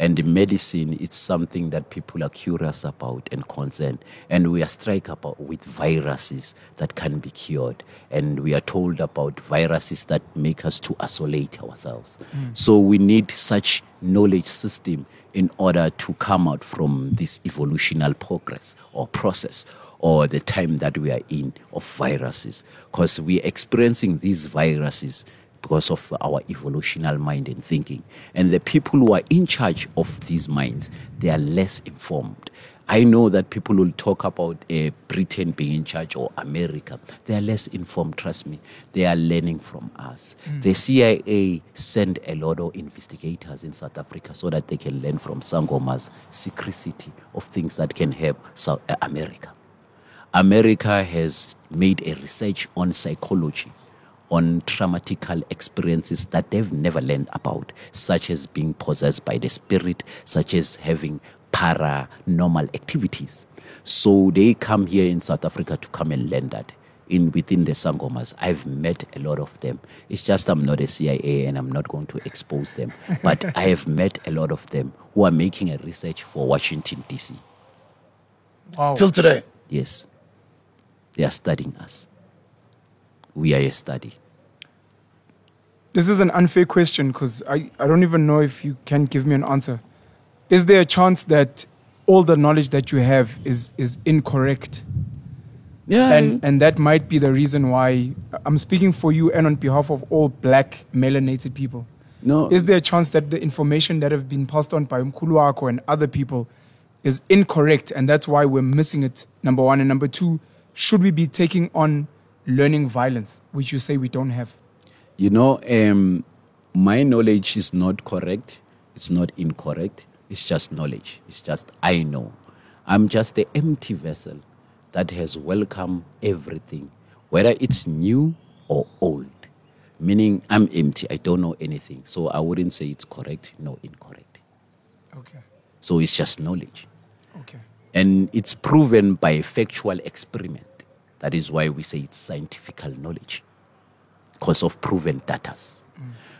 and medicine it's something that people are curious about and concerned. And we are struck about with viruses that can be cured. And we are told about viruses that make us to isolate ourselves. Hmm. So we need such knowledge system in order to come out from this evolutional progress or process or the time that we are in of viruses. Because we're experiencing these viruses because of our evolutional mind and thinking. And the people who are in charge of these minds, they are less informed. I know that people will talk about uh, Britain being in charge or America. They are less informed, trust me. They are learning from us. The CIA send a lot of investigators in South Africa so that they can learn from Sangoma's secrecy of things that can help South uh, America. America has made a research on psychology, on traumatical experiences that they've never learned about, such as being possessed by the spirit, such as having paranormal activities. So they come here in South Africa to come and learn that. in within the Sangomas. I've met a lot of them. It's just I'm not a CIA and I'm not going to expose them. But I have met a lot of them who are making a research for Washington DC. Wow. Till today. Yes. They are studying us. We are a study. This is an unfair question because I, I don't even know if you can give me an answer. Is there a chance that all the knowledge that you have is, is incorrect? Yeah. And, and that might be the reason why I'm speaking for you and on behalf of all black melanated people. no. Is there a chance that the information that have been passed on by Mkuluako and other people is incorrect and that's why we're missing it? Number one. And number two, should we be taking on learning violence, which you say we don't have? You know, um, my knowledge is not correct. It's not incorrect. It's just knowledge. It's just I know. I'm just the empty vessel that has welcomed everything, whether it's new or old. Meaning, I'm empty. I don't know anything. So I wouldn't say it's correct, no incorrect. Okay. So it's just knowledge. Okay. And it's proven by factual experiment. That is why we say it's scientific knowledge because of proven data.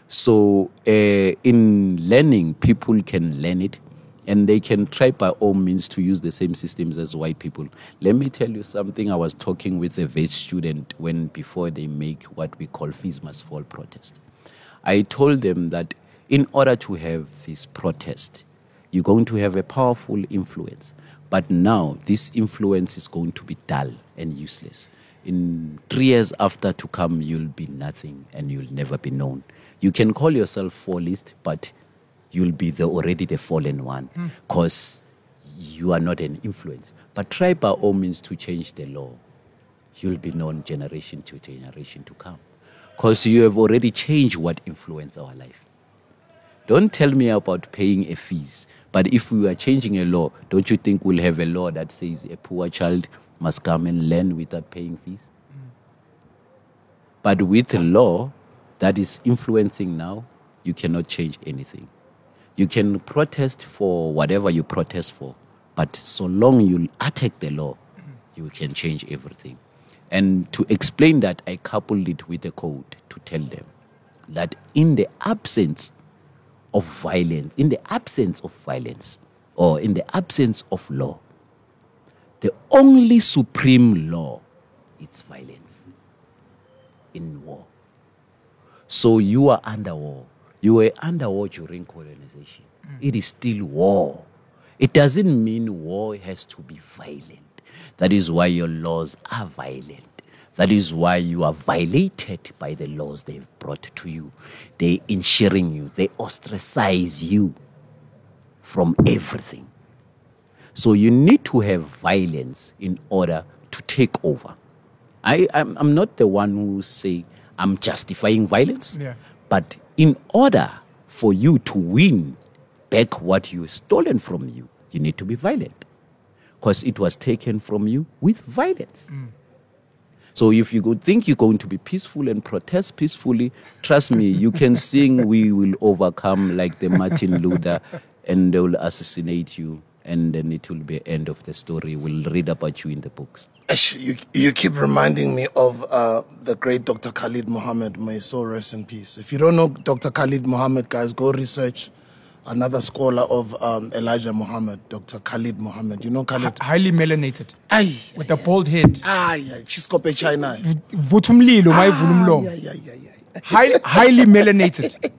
So uh, in learning, people can learn it and they can try by all means to use the same systems as white people. Let me tell you something. I was talking with a vet student when before they make what we call fees must fall protest. I told them that in order to have this protest, you're going to have a powerful influence. But now this influence is going to be dull and useless. In three years after to come, you'll be nothing and you'll never be known. You can call yourself fallist, but you'll be the, already the fallen one hmm. because you are not an influence. But try by all means to change the law. You'll be known generation to generation to come because you have already changed what influenced our life. Don't tell me about paying a fees. But if we are changing a law, don't you think we'll have a law that says a poor child must come and learn without paying fees? But with law that is influencing now, you cannot change anything. You can protest for whatever you protest for, but so long you attack the law, you can change everything. And to explain that, I coupled it with a code to tell them that in the absence of violence, in the absence of violence, or in the absence of law, the only supreme law is violence in war. So you are under war. You were under war during colonization. Mm. It is still war. It doesn't mean war has to be violent. That is why your laws are violent. That is why you are violated by the laws they've brought to you. They ensuring you, they ostracize you from everything. So you need to have violence in order to take over. I, I'm, I'm not the one who say I'm justifying violence, Yeah. but in order for you to win back what you stolen from you, you need to be violent because it was taken from you with violence. Mm. So if you go think you're going to be peaceful and protest peacefully, trust me, you can sing "We Will Overcome" like the Martin Luther, and they will assassinate you, and then it will be end of the story. We'll read about you in the books. Ash, you, you keep reminding me of uh, the great Dr. Khalid Mohammed. May his soul rest in peace. If you don't know Dr. Khalid Mohammed, guys, go research another scholar of um, Elijah Muhammad, Dr. Khalid Mohammed. You know Khalid? Highly melanated Ay, with a bald head. ay, ay, Chiskope China. Vutha umlilo uma evula umlomo. Ay, ay, ay, ay. Highly, highly melanated.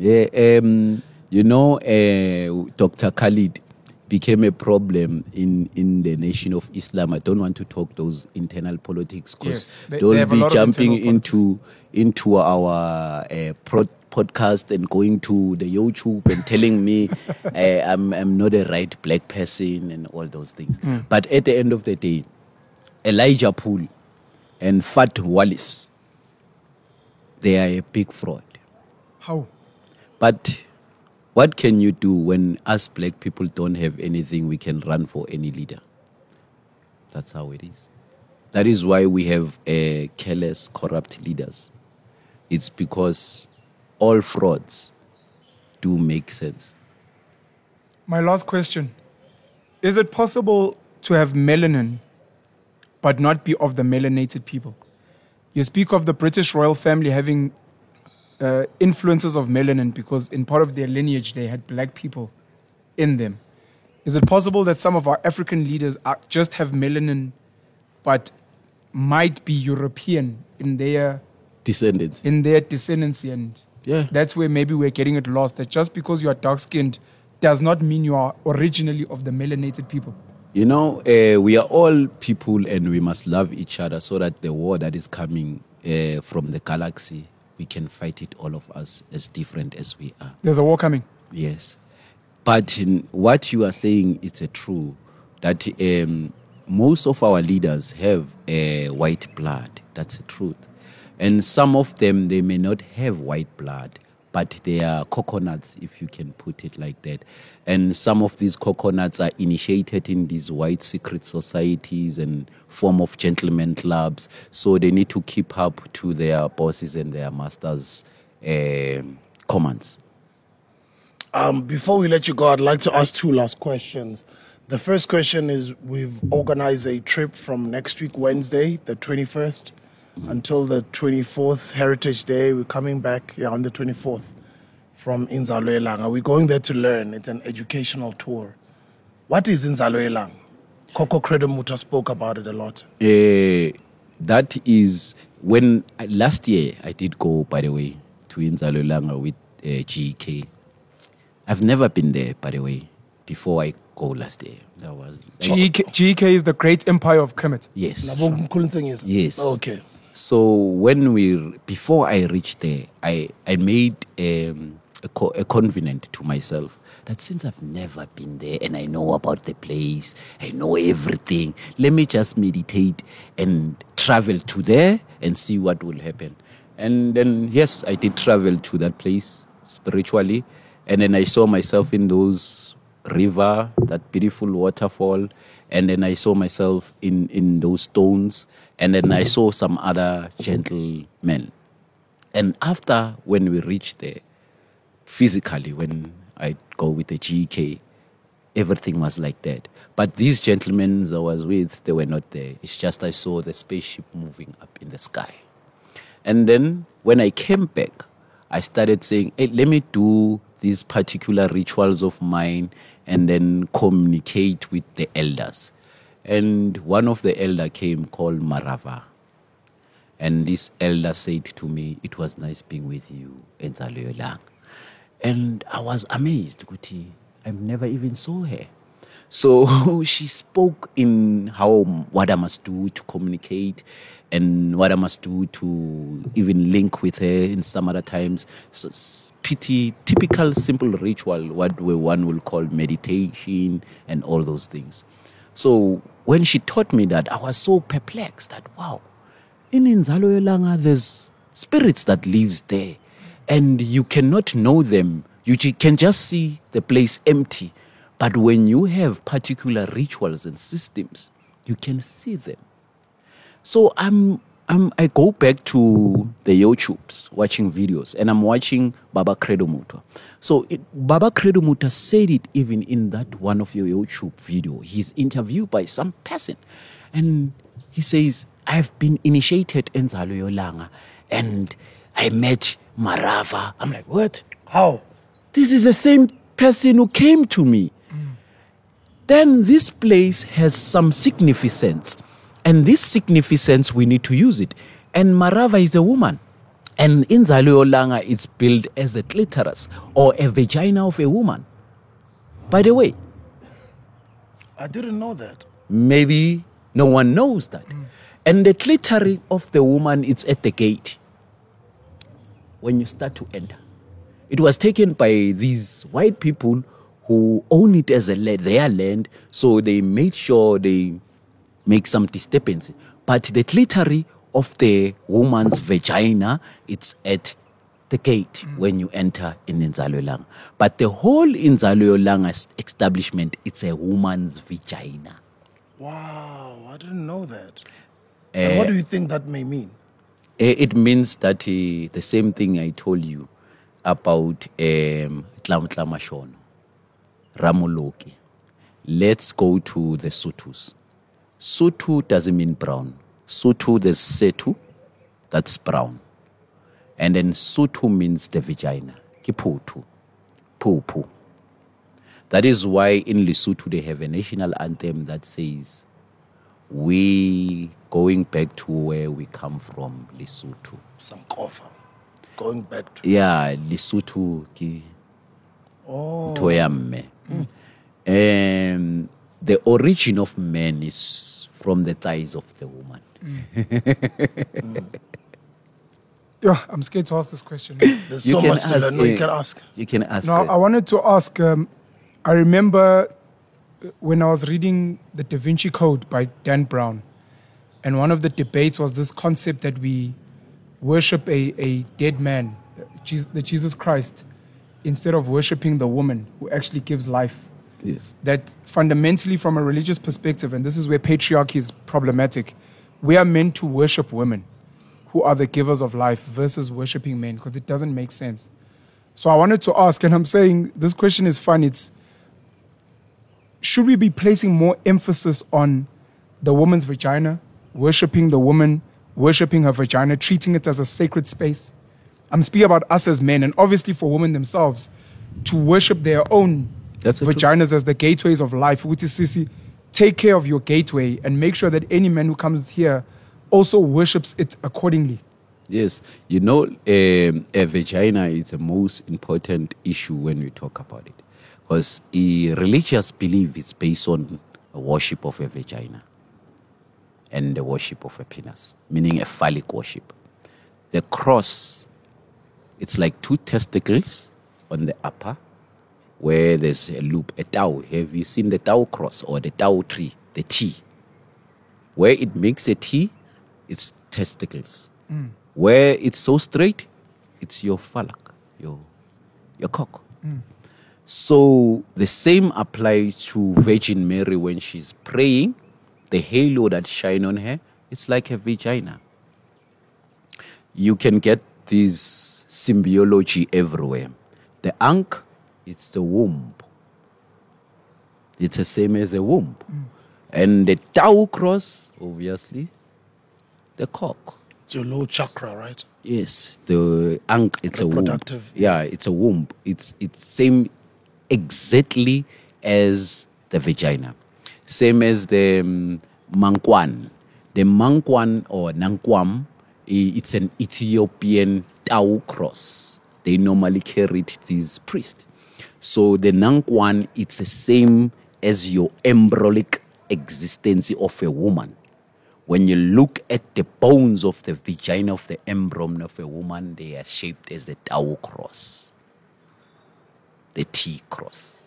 Yeah, um, you know, uh, Dr. Khalid became a problem in, in the nation of Islam. I don't want to talk those internal politics because Yes, they- they'll they be jumping into into our uh, pro- podcast and going to the YouTube and telling me uh, I'm, I'm not a right black person and all those things. Hmm. But at the end of the day, Elijah Poole and Fat Wallace, they are a big fraud. How? But what can you do when us black people don't have anything we can run for any leader? That's how it is. That is why we have uh, careless, corrupt leaders. It's because all frauds do make sense. My last question. Is it possible to have melanin but not be of the melanated people. You speak of the British royal family having uh, influences of melanin because in part of their lineage they had black people in them. Is it possible that some of our African leaders are, just have melanin, but might be European in their Descendants. in their descendancy, and Yeah. that's where maybe we're getting it lost. That just because you are dark skinned does not mean you are originally of the melanated people. You know, uh, we are all people and we must love each other so that the war that is coming uh, from the galaxy, we can fight it, all of us, as different as we are. There's a war coming. Yes. But in what you are saying is a true that um, most of our leaders have uh, white blood. That's the truth. And some of them, they may not have white blood, but they are coconuts, if you can put it like that. And some of these coconuts are initiated in these white secret societies and form of gentlemen clubs. So they need to keep up to their bosses and their masters' um commands. Um, before we let you go, I'd like to ask two last questions. The first question is We've organized a trip from next week, Wednesday, the 21st, until the 24th, Heritage Day. We're coming back yeah, on the 24th from Inzalo Elang. We're going there to learn. It's an educational tour. What is Inzalo Elang? Coco Credo Mutwa spoke about it a lot. Uh, that is when I, last year I did go, by the way, to Inzalo Yelanga with uh, GK. I've never been there, by the way, before I go last year. That was GEK, GEK is the great empire of Kemet. yes. Yes. Okay. So when we before I reached there, I I made um, a, co- a covenant to myself that since I've never been there and I know about the place, I know everything. Let me just meditate and travel to there and see what will happen. And then yes, I did travel to that place spiritually, and then I saw myself in those river, that beautiful waterfall, and then I saw myself in in those stones, and then I saw some other gentlemen. And after when we reached there, physically when I go with the GK, everything was like that. But these gentlemen I was with, they were not there. It's just I saw the spaceship moving up in the sky. And then when I came back, I started saying, hey, let me do these particular rituals of mine and then communicate with the elders. And one of the elder came called Marava. And this elder said to me, It was nice being with you, Enzaluyolang. And I was amazed, Guti. I've never even saw her. So she spoke in how what I must do to communicate and what I must do to even link with her in some other times. So, pity, typical simple ritual, what one will call meditation and all those things. So when she taught me that, I was so perplexed that wow, in Inzalo Yolanga, there's spirits that lives there, and you cannot know them. You can just see the place empty, but when you have particular rituals and systems, you can see them. So I'm, I'm I go back to the YouTubes watching videos, and I'm watching Baba Credo Mutwa. So it, Baba Credo Mutwa said it even in that one of your YouTube video. He's interviewed by some person, and he says, "I've been initiated in Zalo Yolanga, and I met Marava." I'm like, "What? How? This is the same person who came to me." Mm. then this place has some significance. And this significance, we need to use it. And Marava is a woman. And in Zaluyolanga, it's built as a clitoris or a vagina of a woman. By the way, I didn't know that. maybe no one knows that. And the clitoris of the woman is at the gate when you start to enter. It was taken by these white people who own it as a their land, so they made sure they make some disturbance. But the clitoris of the woman's vagina, it's at the gate when you enter in Inzalolanga. But the whole Inzalolanga establishment, it's a woman's vagina. Wow, I didn't know that. and what do you think that may mean? Eh, It means that uh, the same thing I told you about um, Tlamtlamashono, Ramoloki. Let's go to the Sutus. Sutu doesn't mean brown. Sutu, there's Setu, that's brown. And then Sutu means the vagina. Kiputu. Pupu. That is why in Lesotho they have a national anthem that says, We going back to where we come from, Lesotho. Some cover. Going back to. Yeah, Lesotho ki Oh. ntho ya mme. Um, the origin of man is from the thighs of the woman. Yeah, I'm scared to ask this question. There's so much to learn. No, you uh, can ask. You can ask. No, uh, I wanted to ask. Um, I remember when I was reading the Da Vinci Code by Dan Brown, and one of the debates was this concept that we worship a, a dead man, Jesus, the Jesus Christ, instead of worshiping the woman who actually gives life. Yes. That fundamentally, from a religious perspective, and this is where patriarchy is problematic, we are meant to worship women who are the givers of life versus worshiping men because it doesn't make sense. So I wanted to ask, and I'm saying this question is fun. It's should we be placing more emphasis on the woman's vagina, worshiping the woman, worshiping her vagina, treating it as a sacred space? I'm speaking about us as men, and obviously for women themselves to worship their own That's vaginas as the gateways of life. Which is, Sissy, take care of your gateway and make sure that any man who comes here also worships it accordingly. Yes, you know, um, a vagina is the most important issue when we talk about it, because a religious belief is based on a worship of a vagina and the worship of a penis, meaning a phallic worship. The cross, it's like two testicles on the upper, where there's a loop, a tau. Have you seen the tau cross or the tau tree, the T? Where it makes a T, it's testicles. Mm. Where it's so straight, it's your phallic, your, your cock. Mm. So the same applies to Virgin Mary when she's praying. The halo that shine on her, it's like a vagina. You can get this symbiology everywhere. The ankh, it's the womb. It's the same as a womb. And the Tau cross, obviously, the cock. It's your low chakra, right? Yes, the ankh. It's a womb. Yeah, it's a womb. It's it's same exactly as the vagina, same as the um, mankwan. The mankwan or nankwam, it's an Ethiopian Tau cross. They normally carried these priests. So the nankwan, it's the same as your embryonic existence of a woman when you look at the bones of the vagina of the embryo of a woman, they are shaped as the Tau cross, the T cross.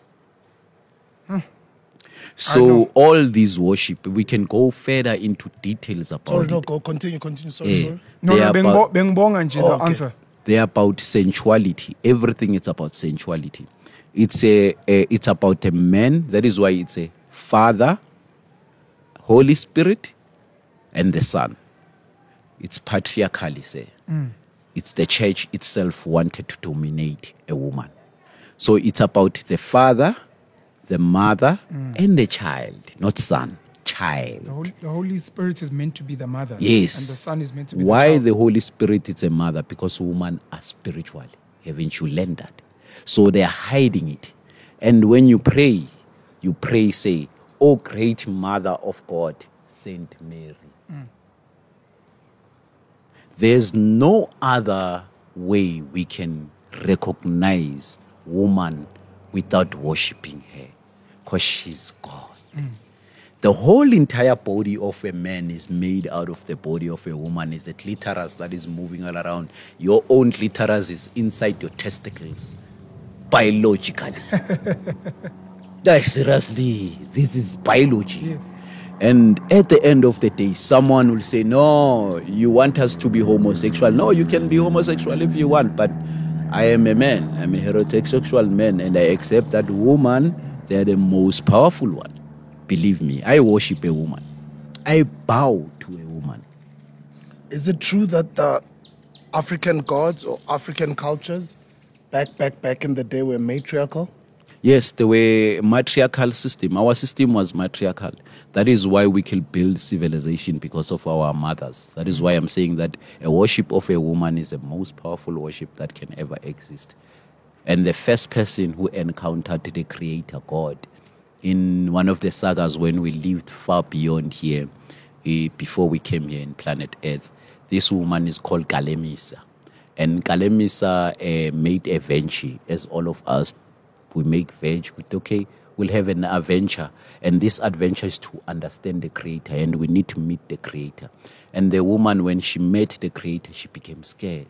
So all these worship, we can go further into details about Sorry, it. no, go continue, continue. Sorry, Eh, sorry. No, no, are Bengbo- about- Bengbonga nje, Oh, the answer. they're about sensuality. Everything is about sensuality. It's a, a it's about a man. That is why it's a father, Holy Spirit, and the Son. It's patriarchally say. Mm. It's the church itself wanted to dominate a woman. So it's about the father, the mother, mm. and the child, not son, child. The Holy, the Holy Spirit is meant to be the mother. Yes. And the Son is meant to be Why the the. Holy Spirit is a mother? Because women are spiritual. Haven't you learned that? So they're hiding it. And when you pray, you pray, say, O great mother of God, Saint Mary. There's no other way we can recognize woman without worshiping her. Because she's God. The whole entire body of a man is made out of the body of a woman. Is a clitoris that is moving all around. Your own clitoris is inside your testicles, biologically. like seriously, this is biology. And at the end of the day, someone will say, "No, you want us to be homosexual? No, you can be homosexual if you want, but I am a man. I'm a heterosexual man, and I accept that woman. They're the most powerful one. Believe me, I worship a woman. I bow to a woman. Is it true that the African gods or African cultures back, back, back in the day were matriarchal? Yes, there were matriarchal system. Our system was matriarchal. That is why we can build civilization because of our mothers. That is why I'm saying that a worship of a woman is the most powerful worship that can ever exist. And the first person who encountered the Creator God in one of the sagas when we lived far beyond here, eh, before we came here in planet Earth, this woman is called Kalemisa. And Kalemisa uh, made a venture, as all of us, we make venture. Okay, we'll have an adventure. And this adventure is to understand the Creator, and we need to meet the Creator. And the woman, when she met the Creator, she became scared.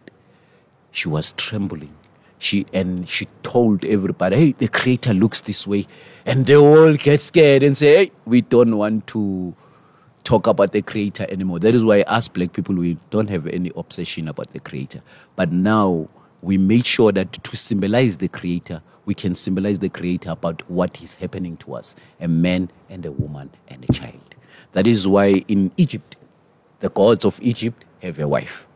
She was trembling. She and she told everybody, "Hey, the Creator looks this way," and they all get scared and say, "Hey, we don't want to." Talk about the creator anymore. That is why us black people we don't have any obsession about the creator. But now we made sure that to symbolize the creator, we can symbolize the creator about what is happening to us a man and a woman and a child. That is why in Egypt, the gods of Egypt have a wife.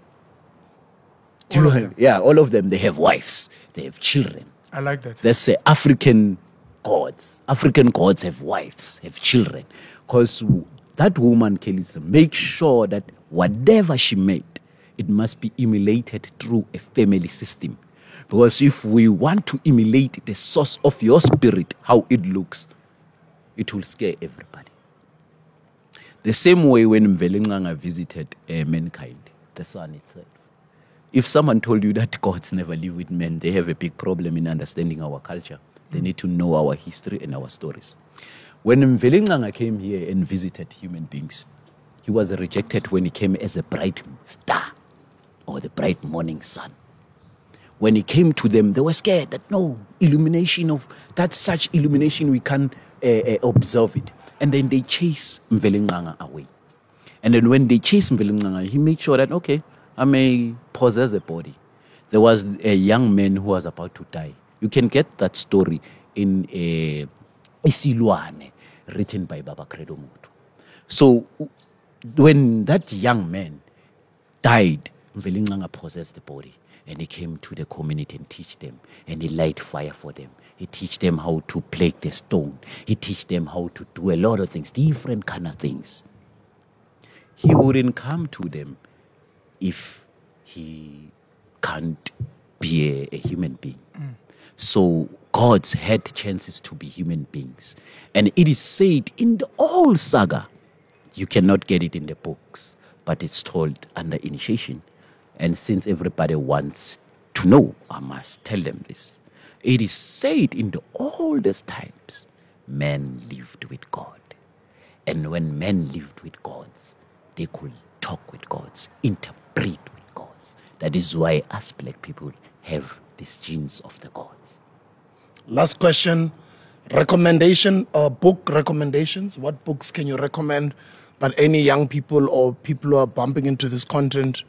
Do you know? Yeah, all of them, they have wives, they have children. I like that. Let's say African gods. African gods have wives, have children. Because that woman, Kelisa, make sure that whatever she made, it must be emulated through a family system. Because if we want to emulate the source of your spirit, how it looks, it will scare everybody. The same way when Mvelinganga visited uh, mankind, the sun itself. If someone told you that gods never live with men, they have a big problem in understanding our culture. They need to know our history and our stories. When Mvelinganga came here and visited human beings, he was rejected when he came as a bright star or the bright morning sun. When he came to them, they were scared that no, illumination of that such illumination we can't uh, uh, observe it. And then they chase Mvelinganga away. And then when they chased Mvelinganga, he made sure that okay, I may possess a body. There was a young man who was about to die. You can get that story in a Isilwane, written by Baba Credo Mutwa. So when that young man died, Mvelinganga possessed the body and he came to the community and teach them and he light fire for them. He teach them how to plate the stone. He teach them how to do a lot of things, different kind of things. He wouldn't come to them if he can't be a, a human being. Mm. So gods had chances to be human beings. And it is said in the whole saga, you cannot get it in the books, but it's told under initiation. And since everybody wants to know, I must tell them this. It is said in the oldest times, men lived with God. And when men lived with gods, they could talk with gods, interpret with gods. That is why us black people have these genes of the gods. Last question. Recommendation, or book recommendations. What books can you recommend that any young people or people who are bumping into this content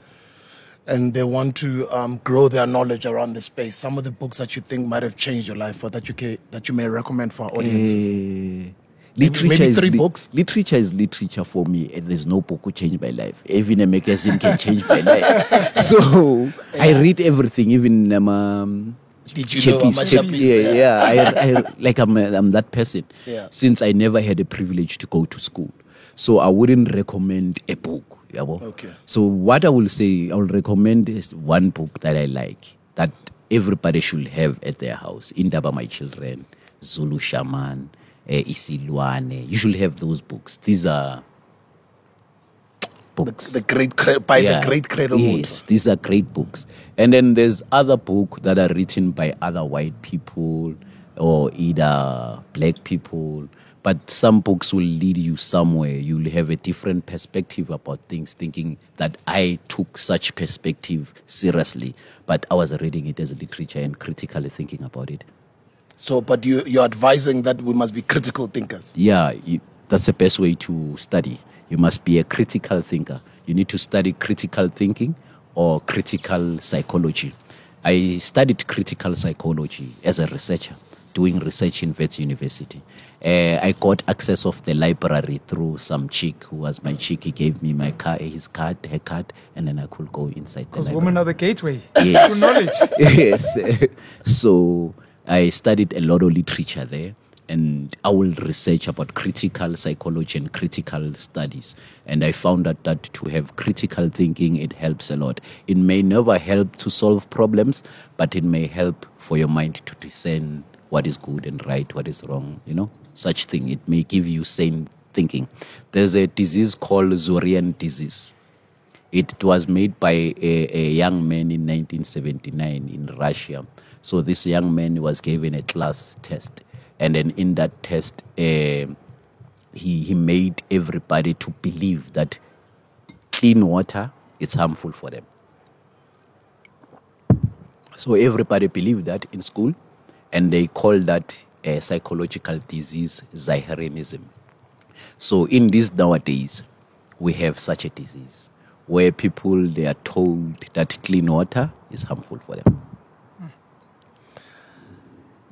and they want to um, grow their knowledge around the space? Some of the books that you think might have changed your life or that you, ca- that you may recommend for our audiences. Eh, literature maybe is three li- books? Literature is literature for me, and there's no book who change my life. Even a magazine can change my life. So I read everything, even um, Did you know chappies, I'm a chap- chappie? yeah, yeah. I, I, like I'm, a, I'm that person. Yeah. Since I never had a privilege to go to school, so I wouldn't recommend a book. yabo. Okay. So what I will say, I will recommend is one book that I like that everybody should have at their house. Indaba My Children, Zulu Shaman, eh, Isilwane. You should have those books. These are books. The great by Yeah. the great Credo Yes, these are great books. And then there's other books that are written by other white people or either black people. But some books will lead you somewhere. You'll have a different perspective about things, thinking that I took such perspective seriously. But I was reading it as literature and critically thinking about it. So, but you, you're advising that we must be critical thinkers. Yeah, you, that's the best way to study. You must be a critical thinker. You need to study critical thinking or critical psychology. I studied critical psychology as a researcher, doing research in Wits University. Uh, I got access of the library through some chick who was my chick. He gave me my car, his card, her card, and then I could go inside the Because library women are the gateway yes. to knowledge. yes. so I studied a lot of literature there, and I will research about critical psychology and critical studies. And I found out that to have critical thinking, it helps a lot. It may never help to solve problems, but it may help for your mind to discern what is good and right, what is wrong, you know, such thing. It may give you sane thinking. There's a disease called Zorian disease. It was made by a, a young man in 1979 in Russia. So this young man was given a class test, and then in that test, uh, he he made everybody to believe that clean water is harmful for them. So everybody believed that in school, and they call that a psychological disease, Zohnerism. So in this nowadays, we have such a disease where people they are told that clean water is harmful for them.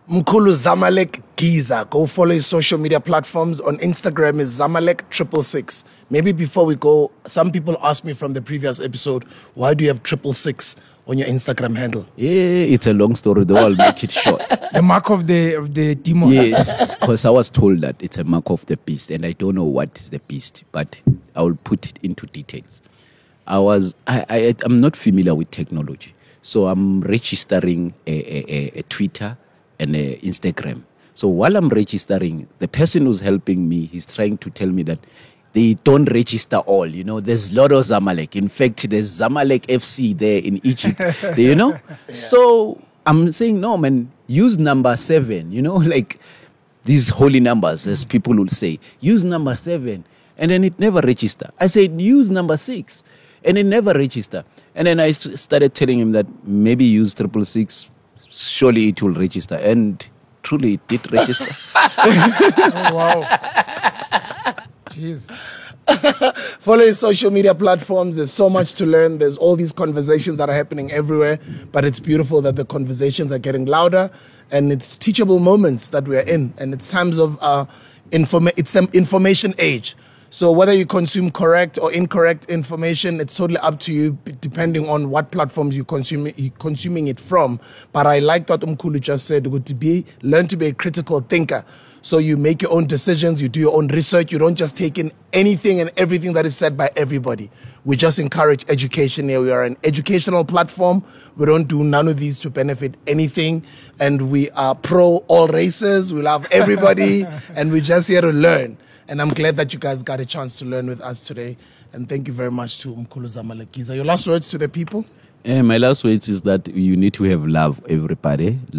Mkulu Zamalek Giza. Go follow his social media platforms. On Instagram is Zamalek triple six. Maybe before we go, some people asked me from the previous episode, why do you have triple six on your Instagram handle? Yeah, it's a long story though. I'll make it short. The mark of the of the demon. yes, because I was told that it's a mark of the beast, and I don't know what is the beast, but I will put it into details. I was I, I I'm not familiar with technology, so I'm registering a, a, a, a Twitter and a Instagram. So while I'm registering, the person who's helping me, he's trying to tell me that they don't register all. You know, there's a lot of Zamalek. In fact, there's Zamalek FC there in Egypt. you know, so I'm saying no, man. Use number seven. You know, like these holy numbers, as people will say. Use number seven, and then it never register. I said use number six, and it never register. And then I started telling him that maybe use triple six. Surely it will register, and truly it did register. Oh, wow. Jeez. Follow his social media platforms. There's so much to learn. There's all these conversations that are happening everywhere. But it's beautiful that the conversations are getting louder and it's teachable moments that we're in. And it's times of uh, informa- it's the information age. So whether you consume correct or incorrect information, it's totally up to you, depending on what platforms you consume you consuming it from. But I like what Umkulu just said. To be learn to be a critical thinker. So you make your own decisions, you do your own research, you don't just take in anything and everything that is said by everybody. We just encourage education here. We are an educational platform. We don't do none of these to benefit anything. And we are pro all races. We love everybody. and we're just here to learn. And I'm glad that you guys got a chance to learn with us today. And thank you very much to Mkulu Zamalek Giza. Your last words to the people? Eh, my last words is that you need to have love, everybody.